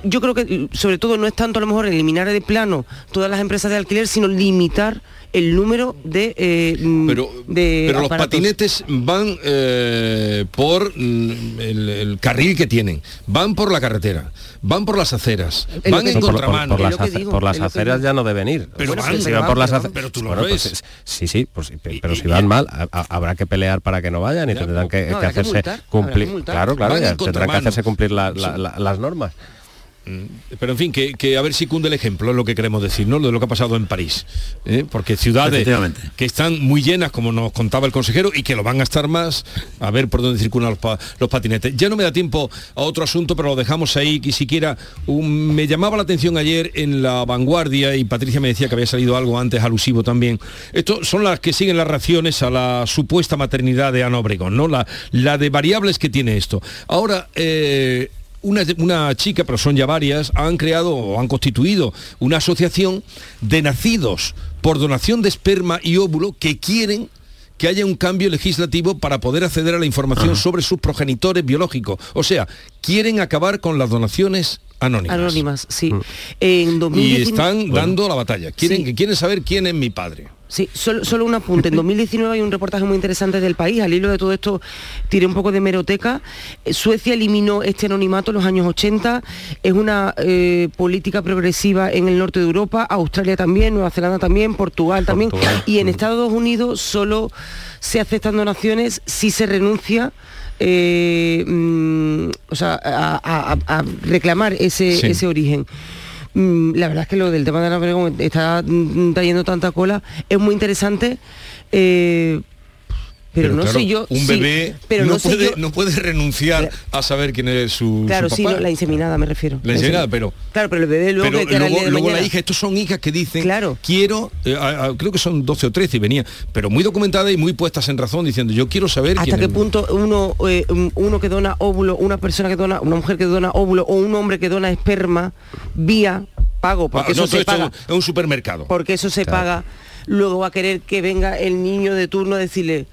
yo creo que sobre todo no es tanto a lo mejor eliminar de plano todas las empresas de alquiler, sino limitar el número de eh, mm, pero, pero los patinetes van eh, por mm, el, carril que tienen van por la carretera van por las aceras van en contramano. por, las, aceras ya no deben ir pero van, si van por las aceras pero tú lo ves. Pues, sí sí pues, pero si van mal habrá que pelear para que no vayan y tendrán que, hacerse cumplir. claro claro tendrán que hacerse cumplir las normas pero en fin, que, a ver si cunde el ejemplo, es lo que queremos decir, ¿no? De lo que ha pasado en París. ¿eh? Porque ciudades que están muy llenas, como nos contaba el consejero, y que lo van a estar más, a ver por dónde circulan los, patinetes. Ya no me da tiempo a otro asunto, pero lo dejamos ahí, que siquiera me llamaba la atención ayer en la vanguardia, y Patricia me decía que había salido algo antes alusivo también. Esto son las que siguen las reacciones a la supuesta maternidad de Ana Obregón, ¿no? La, la de variables que tiene esto. Ahora, eh, una, chica, pero son ya varias, han creado o han constituido una asociación de nacidos por donación de esperma y óvulo que quieren que haya un cambio legislativo para poder acceder a la información sobre sus progenitores biológicos. O sea, quieren acabar con las donaciones anónimas. Anónimas, sí. Mm. En y están dando la batalla. Quieren, quieren saber quién es mi padre. Sí, solo, solo un apunte. En 2019 hay un reportaje muy interesante del país. Al hilo de todo esto tiré un poco de meroteca. Eh, Suecia eliminó este anonimato en los años 80. Es una eh, política progresiva en el norte de Europa, Australia también, Nueva Zelanda también, Portugal también. Portugal. Y en Estados Unidos solo se aceptan donaciones si se renuncia eh, mm, o sea, a, a- a reclamar ese, Sí. ese origen. Mm, La verdad es que lo del tema de la está mm, trayendo tanta cola. Es muy interesante. eh, pero, no claro, sé yo. Un sí, bebé pero no, puede, yo- no puede renunciar a saber quién es su, Claro, su sí, no, la inseminada me refiero. La inseminada, pero Claro, pero el bebé luego pero que queda el luego, luego la hija, estos son hijas que dicen, quiero, eh, a- a- creo que son 12 o 13 y venía, pero muy documentadas y muy puestas en razón diciendo, yo quiero saber hasta quién qué es- punto uno eh, un- uno que dona óvulo, una persona que dona, una mujer que dona óvulo o un hombre que dona esperma vía pago, porque Ah, eso no, se paga, es un supermercado. porque eso se Claro. paga, luego va a querer que venga el niño de turno a decirle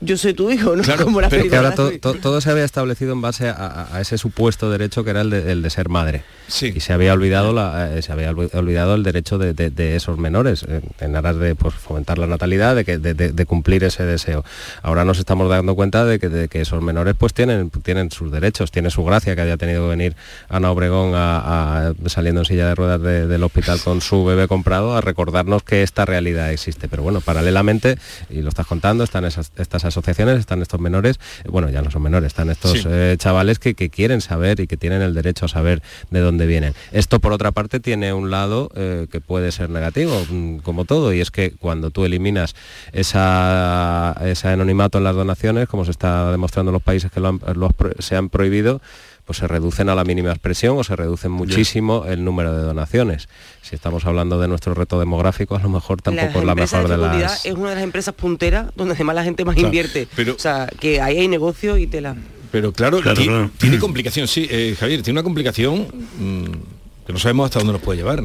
yo soy tu hijo, ¿no? Como la Pero que ahora película. to- to- todo se había establecido en base a, a- a ese supuesto derecho que era el de, el de ser madre. Y se había olvidado la, eh, se había olvi- olvidado el derecho de, de- de esos menores eh, en aras de pues, fomentar la natalidad, de, que, de, de- de cumplir ese deseo. Ahora nos estamos dando cuenta de que, de que esos menores pues tienen, tienen sus derechos, tiene su gracia que haya tenido que venir Ana Obregón a- a- saliendo en silla de ruedas de- del hospital con su bebé comprado a recordarnos que esta realidad existe. Pero bueno, paralelamente, y lo estás contando, están esas, estas asociaciones, están estos menores, eh, bueno, ya no son menores, están estos Sí. eh, chavales que, que quieren saber y que tienen el derecho a saber de dónde vienen. Esto, por otra parte, tiene un lado eh, que puede ser negativo, mm, como todo, y es que cuando tú eliminas esa, ese anonimato en las donaciones, como se está demostrando en los países que lo han- lo se han prohibido, pues se reducen a la mínima expresión o se reducen muchísimo el número de donaciones. Si estamos hablando de nuestro reto demográfico, a lo mejor tampoco es la mejor de fecundidad las... es una de las empresas punteras donde además la gente más Claro, invierte. pero- o sea, que ahí hay negocio y tela. Pero claro, Claro, ti- claro. tiene complicación, sí, eh, Javier, tiene una complicación mm, que no sabemos hasta dónde nos puede llevar.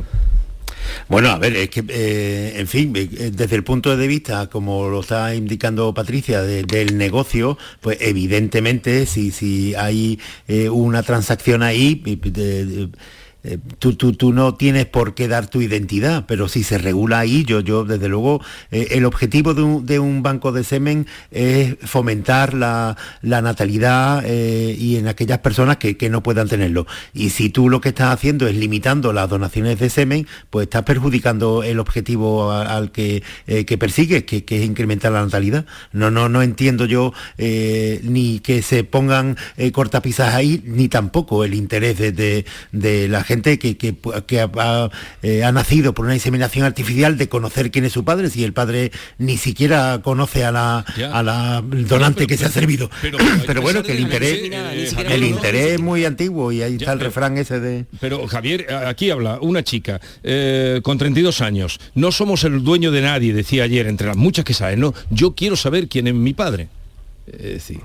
Bueno, a ver, es que, eh, en fin, eh, desde el punto de vista, como lo está indicando Patricia, de- del negocio, pues evidentemente si, si hay eh, una transacción ahí, eh, tú, tú, tú no tienes por qué dar tu identidad, pero si se regula ahí, yo, yo desde luego, eh, el objetivo de un, de un banco de semen es fomentar la, la natalidad eh, y en aquellas personas que, que no puedan tenerlo. Y si tú lo que estás haciendo es limitando las donaciones de semen, pues estás perjudicando el objetivo al que, que persigues, que, que es incrementar la natalidad. No, no, no entiendo yo ni que se pongan cortapisas ahí, ni tampoco el interés de, de- de la gente que, que- que ha, ha, eh, ha nacido por una inseminación artificial de conocer quién es su padre, si el padre ni siquiera conoce a la, a la donante que se ha servido. Pero, bueno, que el interés, el interés es muy antiguo y ahí está el refrán ese de... Pero Javier, a- aquí habla una chica eh, con 32 años. No somos el dueño de nadie, decía ayer, entre las muchas que saben. No, yo quiero saber quién es mi padre. Decir,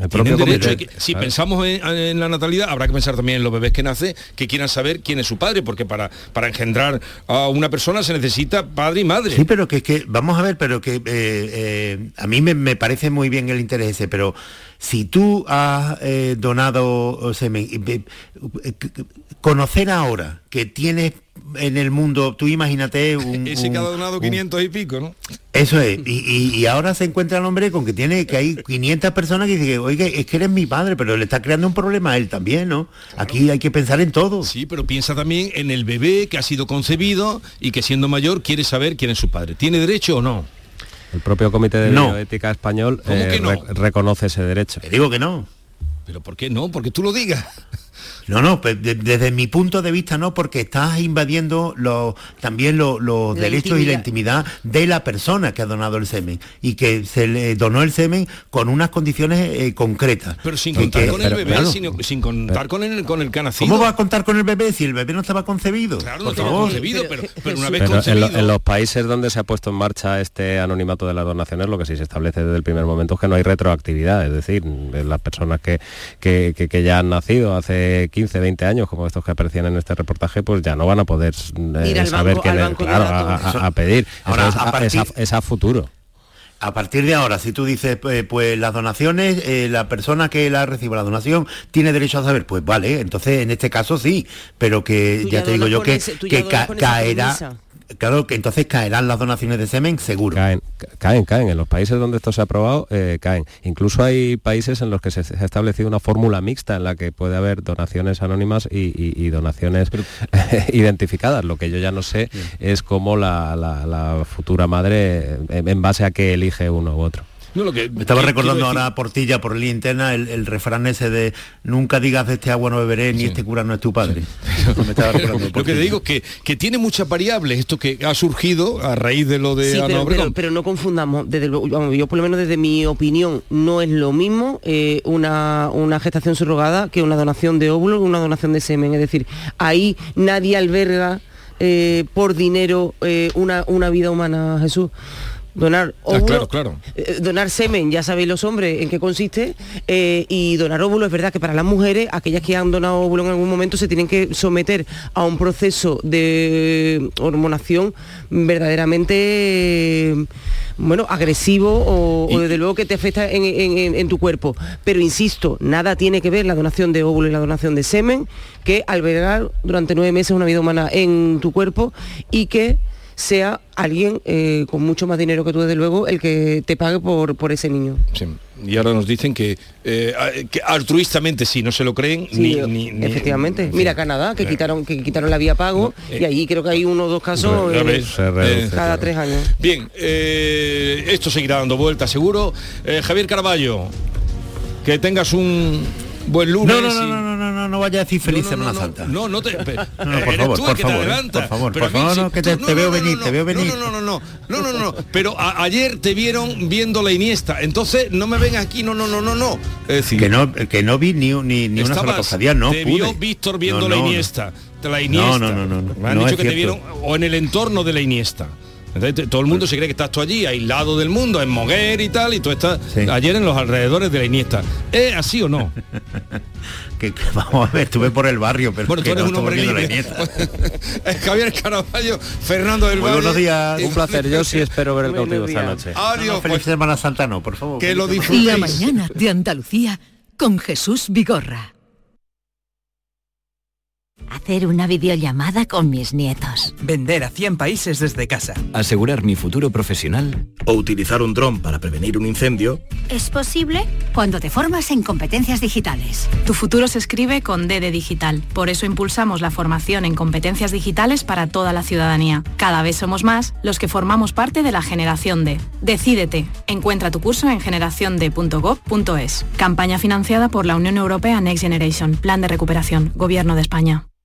El tienen propio derecho comité. a que- si Claro. pensamos en, en la natalidad, habrá que pensar también en los bebés que nacen, que quieran saber quién es su padre, porque para, para engendrar a una persona se necesita padre y madre. Sí, pero que es que, vamos a ver, pero que eh, eh, a mí me, me parece muy bien el interés ese, pero si tú has eh, donado semen, eh, eh, conocer ahora que tienes en el mundo, tú imagínate un... Ese que ha un- donado un- 500 y pico, ¿no? Eso es, y, y- y ahora se encuentra el hombre con que tiene, que hay 500 personas que dicen, oiga, es que eres mi padre, pero le está creando un problema a él también, ¿no? Aquí hay que pensar en todo. Sí, pero piensa también en el bebé que ha sido concebido y que siendo mayor quiere saber quién es su padre. ¿Tiene derecho o no? El propio Comité de No. Bioética español ¿Cómo eh, que no? re- reconoce ese derecho. digo que no. ¿Pero por qué no? Porque tú lo digas. No, no, pues de- desde mi punto de vista no, porque estás invadiendo los- también lo- los La derechos y la intimidad de la persona que ha donado el semen y que se le donó el semen con unas condiciones eh, concretas. Pero sin contar que- con el bebé, claro. sino- sin contar con el, con el que ha nacido. ¿Cómo va a contar con el bebé si el bebé no estaba concebido? Claro, no Por favor. concebido, pero, pero una vez Pero en, concebido... lo- en los países donde se ha puesto en marcha este anonimato de las donaciones, lo que sí se establece desde el primer momento es que no hay retroactividad, es decir, eh, las personas que, que- que- que ya han nacido hace 15, 20 años, como estos que aparecían en este reportaje, pues ya no van a poder eh, saber banco- de claro, a, datos. a- a pedir. Ahora, Eso es, a a- es a- partir- es a futuro. A partir de ahora, si tú dices, pues, pues las donaciones, eh, la persona que la reciba la donación tiene derecho a saber, pues vale, entonces en este caso sí, pero que ya, ya te digo yo que, ese- que ca- caerá, premisa. Claro que entonces caerán las donaciones de semen seguro. Caen, caen, caen. En los países donde esto se ha aprobado, eh, caen. Incluso hay países en los que se, se ha establecido una fórmula mixta en la que puede haber donaciones anónimas y, y- y donaciones identificadas. Lo que yo ya no sé es cómo la, la- la futura madre, en, en base a qué elige uno u otro. No, lo que Me estaba que- recordando ahora a Portilla por línea interna el, el refrán ese de nunca digas de este agua no beberé ni este cura no es tu padre. Me estaba Lo que te digo es que, que tiene muchas variables esto que ha surgido a raíz de lo de Sí, Ana pero, Obregón. pero- pero no confundamos, desde luego, yo por lo menos desde mi opinión, no es lo mismo eh, una, una gestación subrogada que una donación de óvulos una donación de semen. Es decir, ahí nadie alberga eh, por dinero eh, una, una vida humana, Jesús. Donar Ah, óvulo, claro, claro. eh, donar semen, ya sabéis los hombres en qué consiste, eh, y donar óvulo es verdad que para las mujeres, aquellas que han donado óvulo en algún momento, se tienen que someter a un proceso de hormonación verdaderamente eh, bueno, agresivo o, o desde luego que te afecta en- en tu cuerpo. Pero insisto, nada tiene que ver la donación de óvulo y la donación de semen que albergar durante nueve meses una vida humana en tu cuerpo y que sea alguien eh, con mucho más dinero que tú, desde luego, el que te pague por, por ese niño. Sí. Y ahora nos dicen que, eh, que altruistamente sí, no se lo creen Sí, ni, ni- ni- efectivamente. en Mira. Canadá, que Eh, quitaron, que quitaron la vía pago, eh, y ahí creo que hay uno o dos casos ves, cada tres años. Bien, eh, esto seguirá dando vueltas seguro. Eh, Javier Caraballo, que tengas un buen lunes. No, no, no, y- no, no, no, no, no vaya a decir feliz Semana no, Santa. No, no te. No, por favor, por favor, por favor, por favor, que te- veo venir, te veo venir. No, no, no, no, no, no, no, no. Pero ayer te vieron viendo la Iniesta, entonces no me ven aquí, no, no, no, no, no. Es decir, Que no, que no vi ni, ni, ni una sola cofradía, no Te vio Víctor viendo la. Iniesta, la Iniesta. No, no, no, no, Me han dicho que te vieron o en el entorno de la Iniesta. Entonces, todo el mundo se cree que estás tú allí, aislado del mundo, en Moguer y tal, y tú estás ayer en los alrededores de la Iniesta. ¿Es así o no? que, que vamos a ver, estuve por el barrio, pero Bueno, tú que eres no un hombre libre. Iniesta. Es Javier Caraballo, Fernando del Valle. buenos días. Un placer, yo sí espero ver el cautivo esta noche. Adiós, No, feliz pues, Semana Santa no, por favor. que lo disfrutéis. La mañana de Andalucía con Jesús Vigorra. Hacer una videollamada con mis nietos. Vender a 100 países desde casa. Asegurar mi futuro profesional. O utilizar un dron para prevenir un incendio. Es posible cuando te formas en competencias digitales. Tu futuro se escribe con D de digital. Por eso impulsamos la formación en competencias digitales para toda la ciudadanía. Cada vez somos más los que formamos parte de la generación D. Decídete. Encuentra tu curso en generaciond.gov.es. Campaña financiada por la Unión Europea Next Generation. Plan de recuperación. Gobierno de España.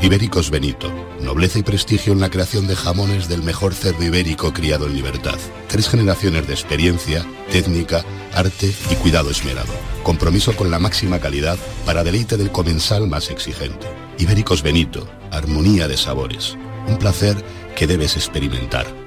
Ibéricos Benito. Nobleza y prestigio en la creación de jamones del mejor cerdo ibérico criado en libertad. Tres generaciones de experiencia, técnica, arte y cuidado esmerado. Compromiso con la máxima calidad para deleite del comensal más exigente. Ibéricos Benito. Armonía de sabores. Un placer que debes experimentar.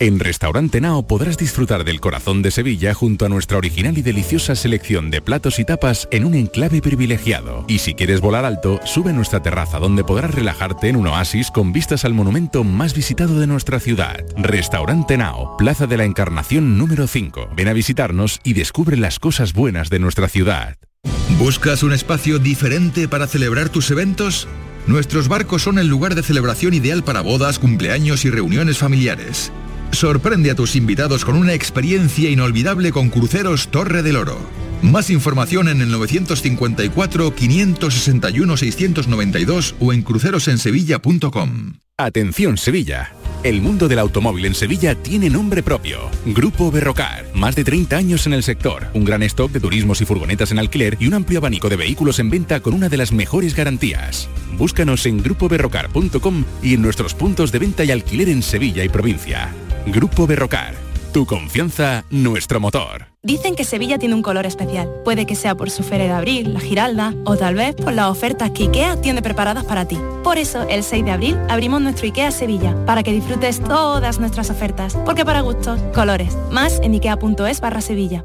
En Restaurante Nao podrás disfrutar del corazón de Sevilla junto a nuestra original y deliciosa selección de platos y tapas en un enclave privilegiado. Y si quieres volar alto, sube a nuestra terraza donde podrás relajarte en un oasis con vistas al monumento más visitado de nuestra ciudad. Restaurante Nao, Plaza de la Encarnación número 5. Ven a visitarnos y descubre las cosas buenas de nuestra ciudad. ¿Buscas un espacio diferente para celebrar tus eventos? Nuestros barcos son el lugar de celebración ideal para bodas, cumpleaños y reuniones familiares. Sorprende a tus invitados con una experiencia inolvidable con Cruceros Torre del Oro. Más información en el 954-561-692 o en crucerosensevilla.com. Atención Sevilla. El mundo del automóvil en Sevilla tiene nombre propio. Grupo Berrocar. Más de 30 años en el sector. Un gran stock de turismos y furgonetas en alquiler y un amplio abanico de vehículos en venta con una de las mejores garantías. Búscanos en grupoberrocar.com y en nuestros puntos de venta y alquiler en Sevilla y provincia. Grupo Berrocar. Tu confianza, nuestro motor. Dicen que Sevilla tiene un color especial. Puede que sea por su feria de abril, la Giralda, o tal vez por las ofertas que IKEA tiene preparadas para ti. Por eso, el 6 de abril abrimos nuestro IKEA Sevilla, para que disfrutes todas nuestras ofertas. Porque para gustos, colores. Más en ikea.es barra Sevilla.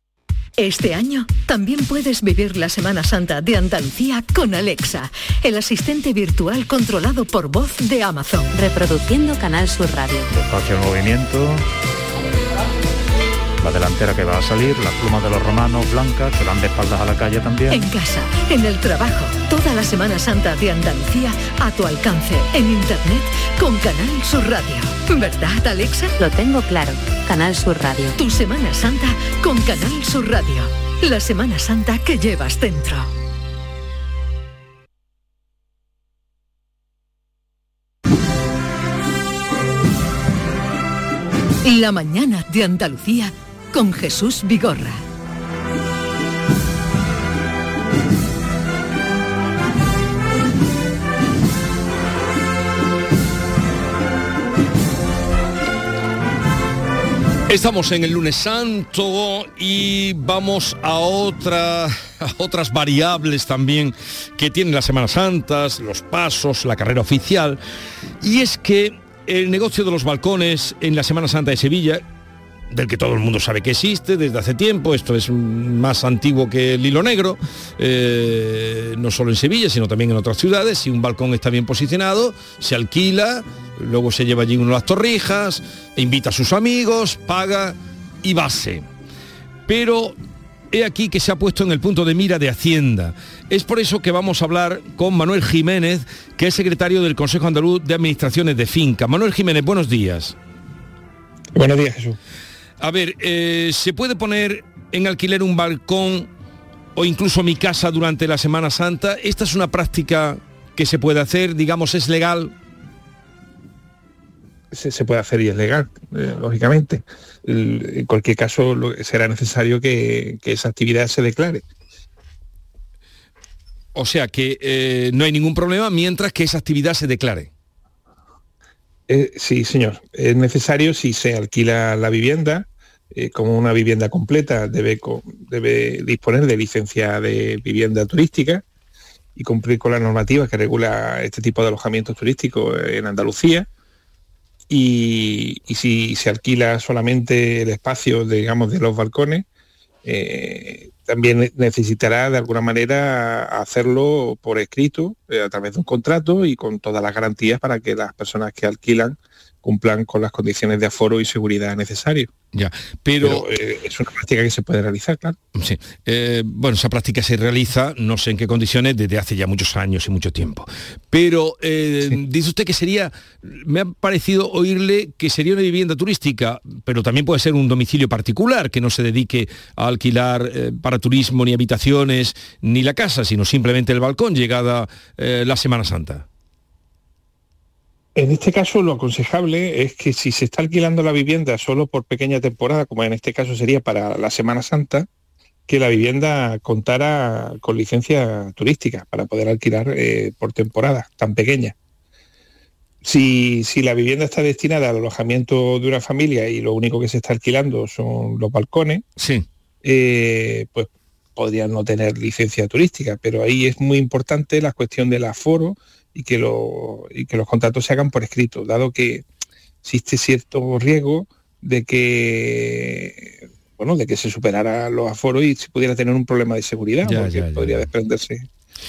Este año también puedes vivir la Semana Santa de Andalucía con Alexa, el asistente virtual controlado por voz de Amazon. Reproduciendo Canal Sur Radio. Despacio el movimiento. La delantera que va a salir, las plumas de los romanos blancas que van de espaldas a la calle también. En casa, en el trabajo, toda la Semana Santa de Andalucía a tu alcance, en internet con Canal Sur Radio. ¿Verdad, Alexa? Lo tengo claro. Canal Sur Radio. Tu Semana Santa con Canal Sur Radio. La Semana Santa que llevas dentro. La mañana de Andalucía con Jesús Vigorra. Estamos en el lunes santo y vamos a, a otras variables también que tienen las Semanas Santas, los pasos, la carrera oficial. Y es que el negocio de los balcones en la Semana Santa de Sevilla, del que todo el mundo sabe que existe desde hace tiempo, esto es más antiguo que el hilo negro, eh, no solo en Sevilla, sino también en otras ciudades, si un balcón está bien posicionado, se alquila, luego se lleva allí uno las torrijas, invita a sus amigos, paga y base. Pero he aquí que se ha puesto en el punto de mira de Hacienda. Es por eso que vamos a hablar con Manuel Jiménez, que es secretario del Consejo Andaluz de Administraciones de Finca. Manuel Jiménez, buenos días. Buenos días, Jesús. A ver, eh, ¿se puede poner en alquiler un balcón o incluso mi casa durante la Semana Santa? ¿Esta es una práctica que se puede hacer, digamos, es legal? Se, se puede hacer y es legal, eh, lógicamente. El- en cualquier caso, lo- será necesario que, que esa actividad se declare. O sea que eh, no hay ningún problema mientras que esa actividad se declare. Eh, sí, señor. Es necesario si se alquila la vivienda eh, como una vivienda completa, debe, debe disponer de licencia de vivienda turística y cumplir con las normativas que regula este tipo de alojamientos turísticos en Andalucía. Y, y si se alquila solamente el espacio, digamos, de los balcones, eh, también necesitará de alguna manera hacerlo por escrito, eh, a través de un contrato y con todas las garantías para que las personas que alquilan cumplan con las condiciones de aforo y seguridad necesarias. Ya, pero, eh, es una práctica que se puede realizar, claro. Sí. Eh, bueno, esa práctica se realiza, no sé en qué condiciones, desde hace ya muchos años y mucho tiempo. Pero eh, dice usted que sería, me ha parecido oírle que sería una vivienda turística, pero también puede ser un domicilio particular que no se dedique a alquilar para turismo ni habitaciones ni la casa, sino simplemente el balcón llegada eh, la Semana Santa. En este caso, lo aconsejable es que si se está alquilando la vivienda solo por pequeña temporada, como en este caso sería para la Semana Santa, que la vivienda contara con licencia turística para poder alquilar eh, por temporada tan pequeña. Si, si la vivienda está destinada al alojamiento de una familia y lo único que se está alquilando son los balcones, sí. Eh, pues podrían no tener licencia turística, pero ahí es muy importante la cuestión del aforo y que, lo- y que los contratos se hagan por escrito, dado que existe cierto riesgo de que bueno, de que se superara los aforos y se pudiera tener un problema de seguridad, Ya, porque ya, ya, podría desprenderse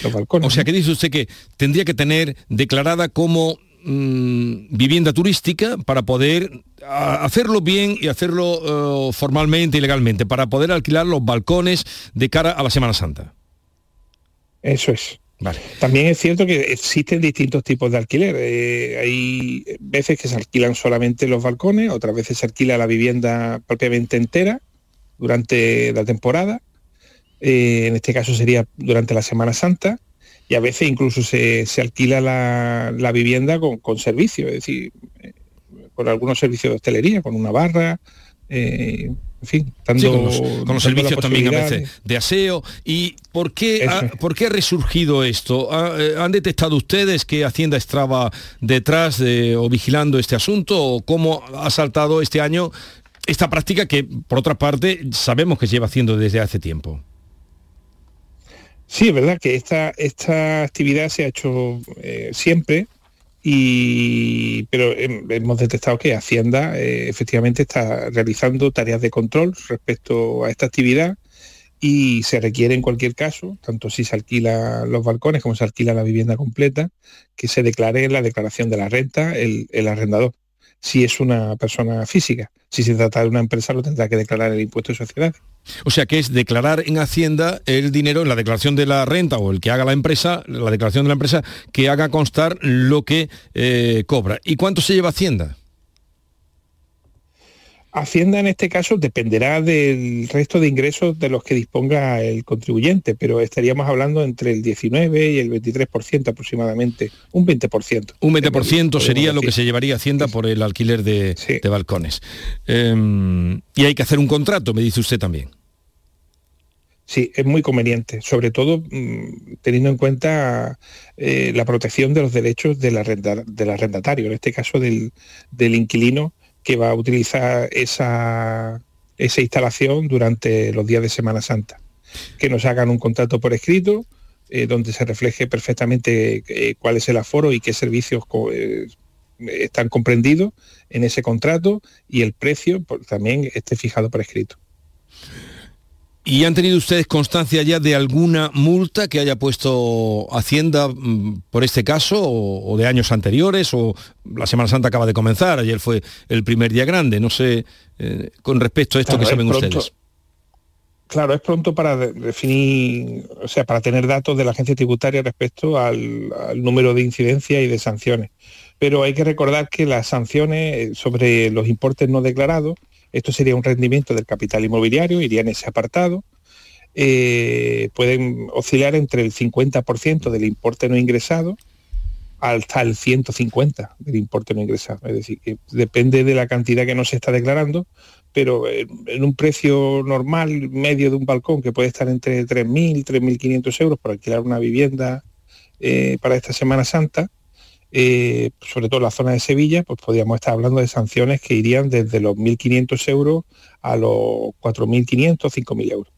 los balcones. O sea, que dice usted que tendría que tener declarada como mm, vivienda turística para poder hacerlo bien y hacerlo eh, formalmente y legalmente, para poder alquilar los balcones de cara a la Semana Santa. Eso es. Vale. También es cierto que existen distintos tipos de alquiler. Eh, hay veces que se alquilan solamente los balcones, otras veces se alquila la vivienda propiamente entera durante la temporada. Eh, en este caso sería durante la Semana Santa. Y a veces incluso se, se alquila la, la vivienda con, con servicio, es decir, eh, con algunos servicios de hostelería, con una barra, eh, en fin, Sí, con los, con servicios también a veces de aseo. ¿Y por qué, ha, por qué ha resurgido esto? ¿Ha- eh, ¿Han detectado ustedes que Hacienda estaba detrás de, o vigilando este asunto? ¿O cómo ha saltado este año esta práctica que, por otra parte, sabemos que se lleva haciendo desde hace tiempo? Sí, es verdad que esta, esta actividad se ha hecho eh, siempre, y, pero hem- hemos detectado que Hacienda eh, efectivamente está realizando tareas de control respecto a esta actividad y se requiere en cualquier caso, tanto si se alquila los balcones como se alquila la vivienda completa, que se declare en la declaración de la renta el, el arrendador, si es una persona física. Si se trata de una empresa lo tendrá que declarar el impuesto de sociedades. O sea, que es declarar en Hacienda el dinero en la declaración de la renta o el que haga la empresa, la declaración de la empresa, que haga constar lo que eh, cobra. ¿Y cuánto se lleva Hacienda? Hacienda en este caso dependerá del resto de ingresos de los que disponga el contribuyente, pero estaríamos hablando entre el 19 y el 23% aproximadamente, un 20%. Un 20% podemos sería lo que se llevaría Hacienda por el alquiler de, de balcones. Em, y hay que hacer un contrato, me dice usted también. Sí, es muy conveniente, sobre todo mm, teniendo en cuenta eh, la protección de los derechos del, arrenda- del arrendatario, en este caso del, del inquilino que va a utilizar esa, esa instalación durante los días de Semana Santa. Que nos hagan un contrato por escrito eh, donde se refleje perfectamente eh, cuál es el aforo y qué servicios eh, están comprendidos en ese contrato y el precio también esté fijado por escrito. ¿Y han tenido ustedes constancia ya de alguna multa que haya puesto Hacienda mm, por este caso o, o de años anteriores? O la Semana Santa acaba de comenzar, ayer fue el primer día grande, no sé, eh, con respecto a esto Claro, que es saben pronto. ustedes. Claro, es pronto para de- definir, o sea, para tener datos de la agencia tributaria respecto al, al número de incidencias y de sanciones. Pero hay que recordar que las sanciones eh, sobre los importes no declarados, esto sería un rendimiento del capital inmobiliario, iría en ese apartado, eh, pueden oscilar entre el 50% del importe no ingresado hasta el 150 del importe no ingresado. Es decir, que depende de la cantidad que no se está declarando, pero en un precio normal, medio de un balcón, que puede estar entre 3.000 3.500 euros por alquilar una vivienda eh, para esta Semana Santa, eh, sobre todo en la zona de Sevilla, pues podríamos estar hablando de sanciones que irían desde los 1.500 euros a los 4.500, 5.000 euros.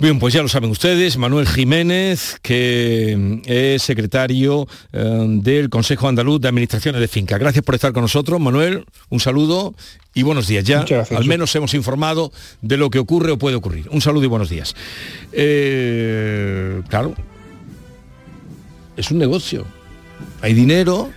Bien, pues ya lo saben ustedes, Manuel Jiménez, que mm, es secretario eh, del Consejo Andaluz de Administraciones de Finca. Gracias por estar con nosotros, Manuel. Un saludo y buenos días. Ya gracias, al menos hemos informado de lo que ocurre o puede ocurrir. Un saludo y buenos días. Eh, claro, es un negocio. Hay dinero,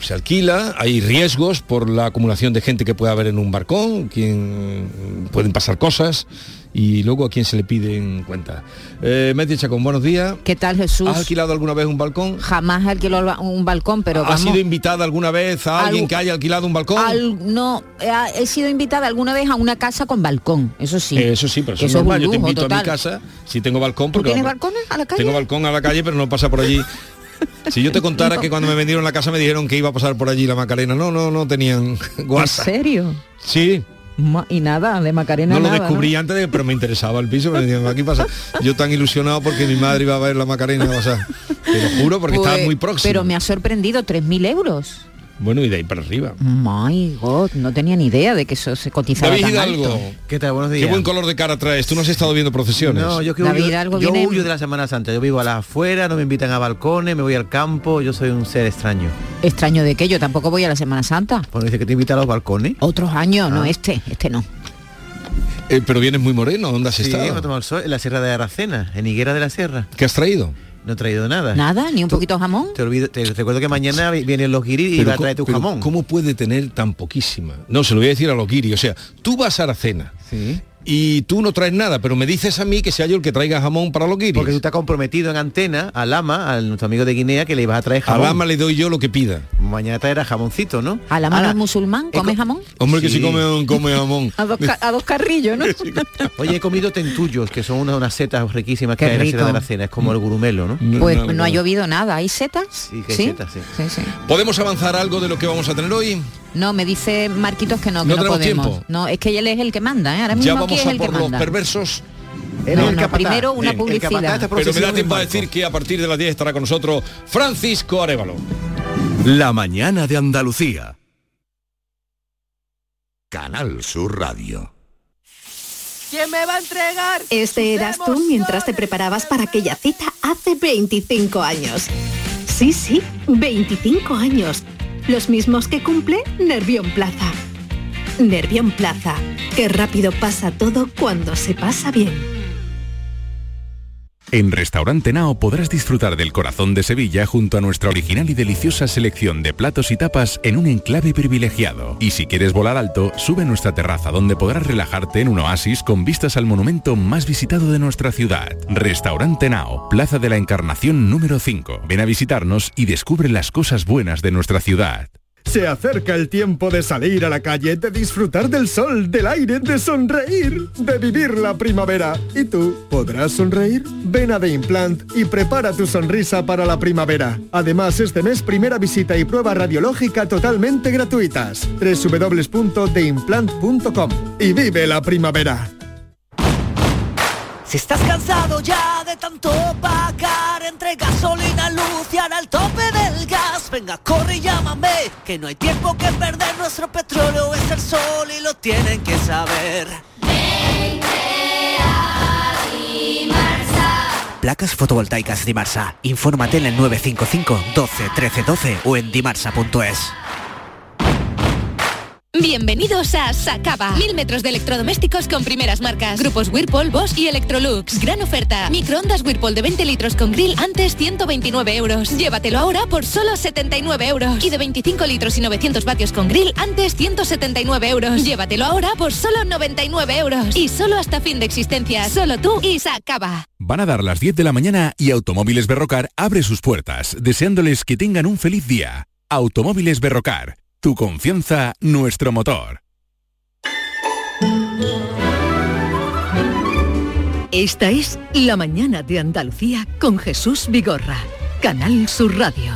se alquila, hay riesgos por la acumulación de gente que puede haber en un barcón, quien pueden pasar cosas y luego a quién se le piden cuenta. Eh, Meti Chacón, buenos días. ¿Qué tal Jesús? ¿Has alquilado alguna vez un balcón? Jamás alquiló un balcón, pero ¿Has vamos... sido invitada alguna vez a alguien Al- que haya alquilado un balcón? Al- no, he, he sido invitada alguna vez a una casa con balcón, eso sí. Eh, Eso sí, pero eso, es eso es normal. Yo te invito a mi casa si tengo balcón. ¿Tú Porque tienes vamos, balcones a la calle? Tengo balcón a la calle, pero no pasa por allí. Si yo te contara que cuando me vendieron la casa me dijeron que iba a pasar por allí la Macarena, no, no, no tenían ¿En guasa. serio? Sí, Ma- Y nada, de Macarena no lo descubrí antes, de- pero me interesaba el piso. Me decían, aquí pasa. Yo tan ilusionado porque mi madre iba a ver la Macarena pasar. Te lo juro porque Pues, estaba muy próximo. Pero me ha sorprendido 3.000 euros. Bueno, y de ahí para arriba. My God, no tenía ni idea de que eso se cotizaba David tan Hidalgo. alto. ¿Qué tal? Buenos Qué días. buen color de cara traes. Tú no has estado viendo procesiones. No, yo que David huyo, Hidalgo yo viene- huyo de la Semana Santa. Yo vivo a las afueras, no me invitan a balcones, me voy al campo, yo soy un ser extraño. Extraño de que yo tampoco voy a la Semana Santa. Pues dice que te invita a los balcones. Otros años, no Ah. este, este no. Eh, pero vienes muy moreno. ¿Dónde has Sí, estado? me he tomado el sol en la Sierra de Aracena, en Higuera de la Sierra. ¿Qué has traído? No he traído nada. Nada, ni un poquito de jamón. Te olvido, te recuerdo que mañana vi- vienen los guiris y va a traer tu pero jamón. ¿Cómo puede tener tan poquísima? No, se lo voy a decir a los guiri. O sea, tú vas a Aracena Sí. Y tú no traes nada, pero me dices a mí que sea yo el que traiga jamón para los guiris. Porque tú estás comprometido en antena al ama, a nuestro amigo de Guinea, que le ibas a traer jamón. Al ama le doy yo lo que pida. Mañana traerá jamoncito, ¿no? ¿Al ama no es musulmán? ¿Come jamón? Hombre, que sí come, come jamón. A dos, a dos carrillos, ¿no? Oye, he comido tentullos, que son unas, unas setas riquísimas que Qué hay en la cena de la cena. Es como el gurumelo, ¿no? Pues no, ha llovido nada. ¿Hay setas? Sí, que hay setas, sí. sí, sí. ¿Podemos avanzar algo de lo que vamos a tener hoy? No, me dice Marquitos que no, que No no, tenemos podemos. tiempo. No, es que él es el que manda, ¿eh? Ahora mismo Ya aquí vamos es a el que por los manda. perversos. No, no, primero una Bien. publicidad. Pero me da tiempo a decir que a partir de las 10 estará con nosotros Francisco Arevalo. La mañana de Andalucía. Canal Sur Radio. ¿Quién me va a entregar? Este eras tú mientras te preparabas para aquella cita hace 25 años. Sí, sí, 25 años. Los mismos que cumple Nervión Plaza. Nervión Plaza. Qué rápido pasa todo cuando se pasa bien. En Restaurante Nao podrás disfrutar del corazón de Sevilla junto a nuestra original y deliciosa selección de platos y tapas en un enclave privilegiado. Y si quieres volar alto, sube a nuestra terraza donde podrás relajarte en un oasis con vistas al monumento más visitado de nuestra ciudad. Restaurante Nao, Plaza de la Encarnación número 5. Ven a visitarnos y descubre las cosas buenas de nuestra ciudad. Se acerca el tiempo de salir a la calle, de disfrutar del sol, del aire, de sonreír, de vivir la primavera. ¿Y tú podrás sonreír? Ven a The Implant y prepara tu sonrisa para la primavera. Además, este mes primera visita y prueba radiológica totalmente gratuitas. www.theimplant.com y vive la primavera. Si estás cansado ya tanto pagar entre gasolina, luz y ahora el tope del gas, venga, corre y llámame, que no hay tiempo que perder, nuestro petróleo es el sol y lo tienen que saber. Placas fotovoltaicas Dimarsa. Infórmate en el 955 12 13 12 o en dimarsa.es. Bienvenidos a Sacaba. Mil metros de electrodomésticos con primeras marcas. Grupos Whirlpool, Bosch y Electrolux. Gran oferta. Microondas Whirlpool de 20 litros con grill antes 129 euros. Llévatelo ahora por solo 79 euros. Y de 25 litros y 900 vatios con grill antes 179 euros. Llévatelo ahora por solo 99 euros. Y solo hasta fin de existencia. Solo tú y Sacaba. Van a dar las 10 de la mañana y Automóviles Berrocar abre sus puertas, deseándoles que tengan un feliz día. Automóviles Berrocar, tu confianza, nuestro motor. Esta es La mañana de Andalucía con Jesús Vigorra. Canal Sur Radio.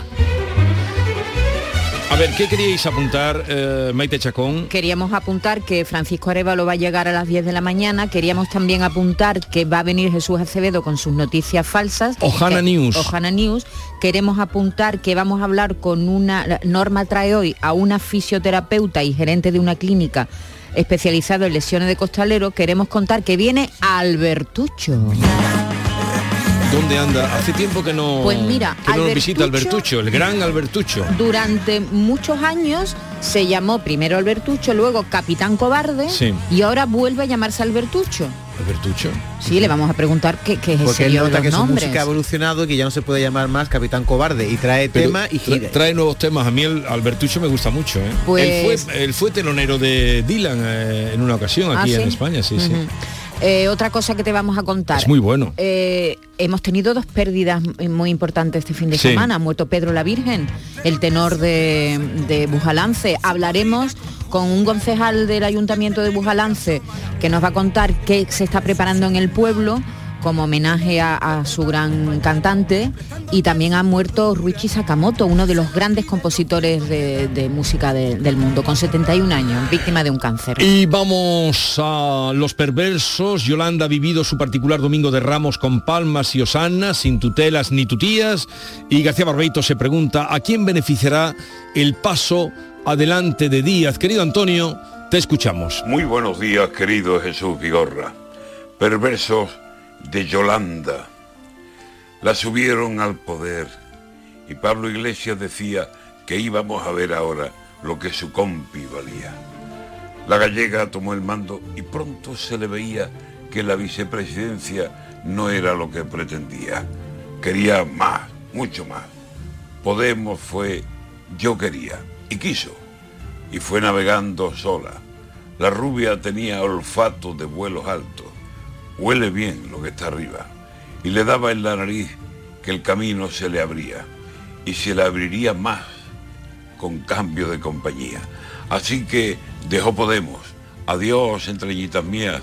A ver, ¿qué queríais apuntar, eh, Maite Chacón? Queríamos apuntar que Francisco Arevalo va a llegar a las 10 de la mañana. Queríamos también apuntar que va a venir Jesús Acevedo con sus noticias falsas. Ojana Que- News. Ojana News. Queremos apuntar que vamos a hablar con una... Norma trae hoy a una fisioterapeuta y gerente de una clínica especializado en lesiones de costalero. Queremos contar que viene Albertucho. ¿Dónde anda? Hace tiempo que no, Pues mira, que no nos Albertucho- visita Albertucho, el gran Albertucho. Durante muchos años se llamó primero Albertucho, luego Capitán Cobarde Sí. y ahora vuelve a llamarse Albertucho. Albertucho. Sí, le vamos a preguntar qué, qué es ese Porque él nota que su música ha evolucionado y que ya no se puede llamar más Capitán Cobarde y trae Pero tema y gira. trae nuevos temas. A mí el Albertucho me gusta mucho. ¿eh? Pues- Él, fue, él fue telonero de Dylan eh, en una ocasión Ah, aquí en ¿sí? España, sí, sí. Eh, otra cosa que te vamos a contar. Es muy bueno. Eh, hemos tenido dos pérdidas muy importantes este fin de Sí. semana. Ha muerto Pedro la Virgen, el tenor de, de Bujalance. Hablaremos con un concejal del Ayuntamiento de Bujalance que nos va a contar qué se está preparando en el pueblo como homenaje a, a su gran cantante y también ha muerto Ruichi Sakamoto, uno de los grandes compositores de, de música de- del mundo, con 71 años, víctima de un cáncer. Y vamos a los perversos. Yolanda ha vivido su particular domingo de Ramos con palmas y osanas, sin tutelas ni tutías. Y García Barbeito se pregunta a quién beneficiará el paso adelante de Díaz. Querido Antonio, te escuchamos. Muy buenos días, querido Jesús Vigorra. Perversos de Yolanda. La subieron al poder y Pablo Iglesias decía que íbamos a ver ahora lo que su compi valía. La gallega tomó el mando y pronto se le veía que la vicepresidencia no era lo que pretendía. Quería más, mucho más. Podemos fue yo quería y quiso y fue navegando sola. La rubia tenía olfato de vuelos altos. Huele bien lo que está arriba. Y le daba en la nariz que el camino se le abría. Y se le abriría más con cambio de compañía. Así que dejó Podemos. Adiós, entreñitas mías.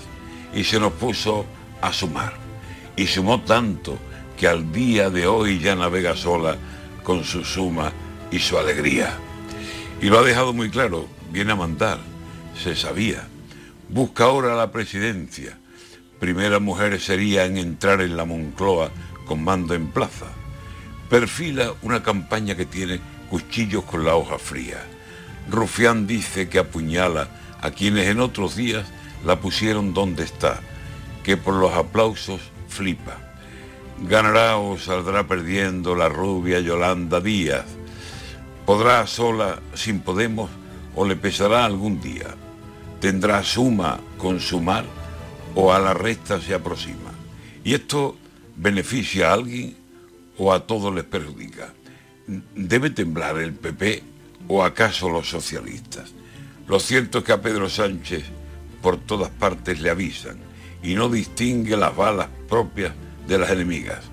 Y se nos puso a sumar. Y sumó tanto que al día de hoy ya navega sola con su suma y su alegría. Y lo ha dejado muy claro, viene a mandar, se sabía. Busca ahora la presidencia. Primera mujer sería en entrar en la Moncloa con mando en plaza. Perfila una campaña que tiene cuchillos con la hoja fría. Rufián dice que apuñala a quienes en otros días la pusieron donde está, que por los aplausos flipa. Ganará o saldrá perdiendo la rubia Yolanda Díaz. Podrá sola sin Podemos o le pesará algún día. Tendrá suma con sumar o a la resta se aproxima. Y esto beneficia a alguien o a todos les perjudica. ¿Debe temblar el PP o acaso los socialistas? Lo cierto es que a Pedro Sánchez por todas partes le avisan y no distingue las balas propias de las enemigas.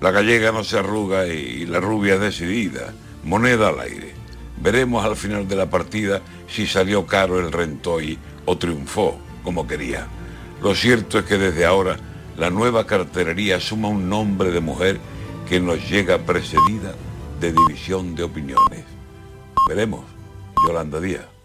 La gallega no se arruga y la rubia es decidida, moneda al aire. Veremos al final de la partida si salió caro el rentoy o triunfó como quería. Lo cierto es que desde ahora la nueva carterería suma un nombre de mujer que nos llega precedida de división de opiniones. Veremos, Yolanda Díaz.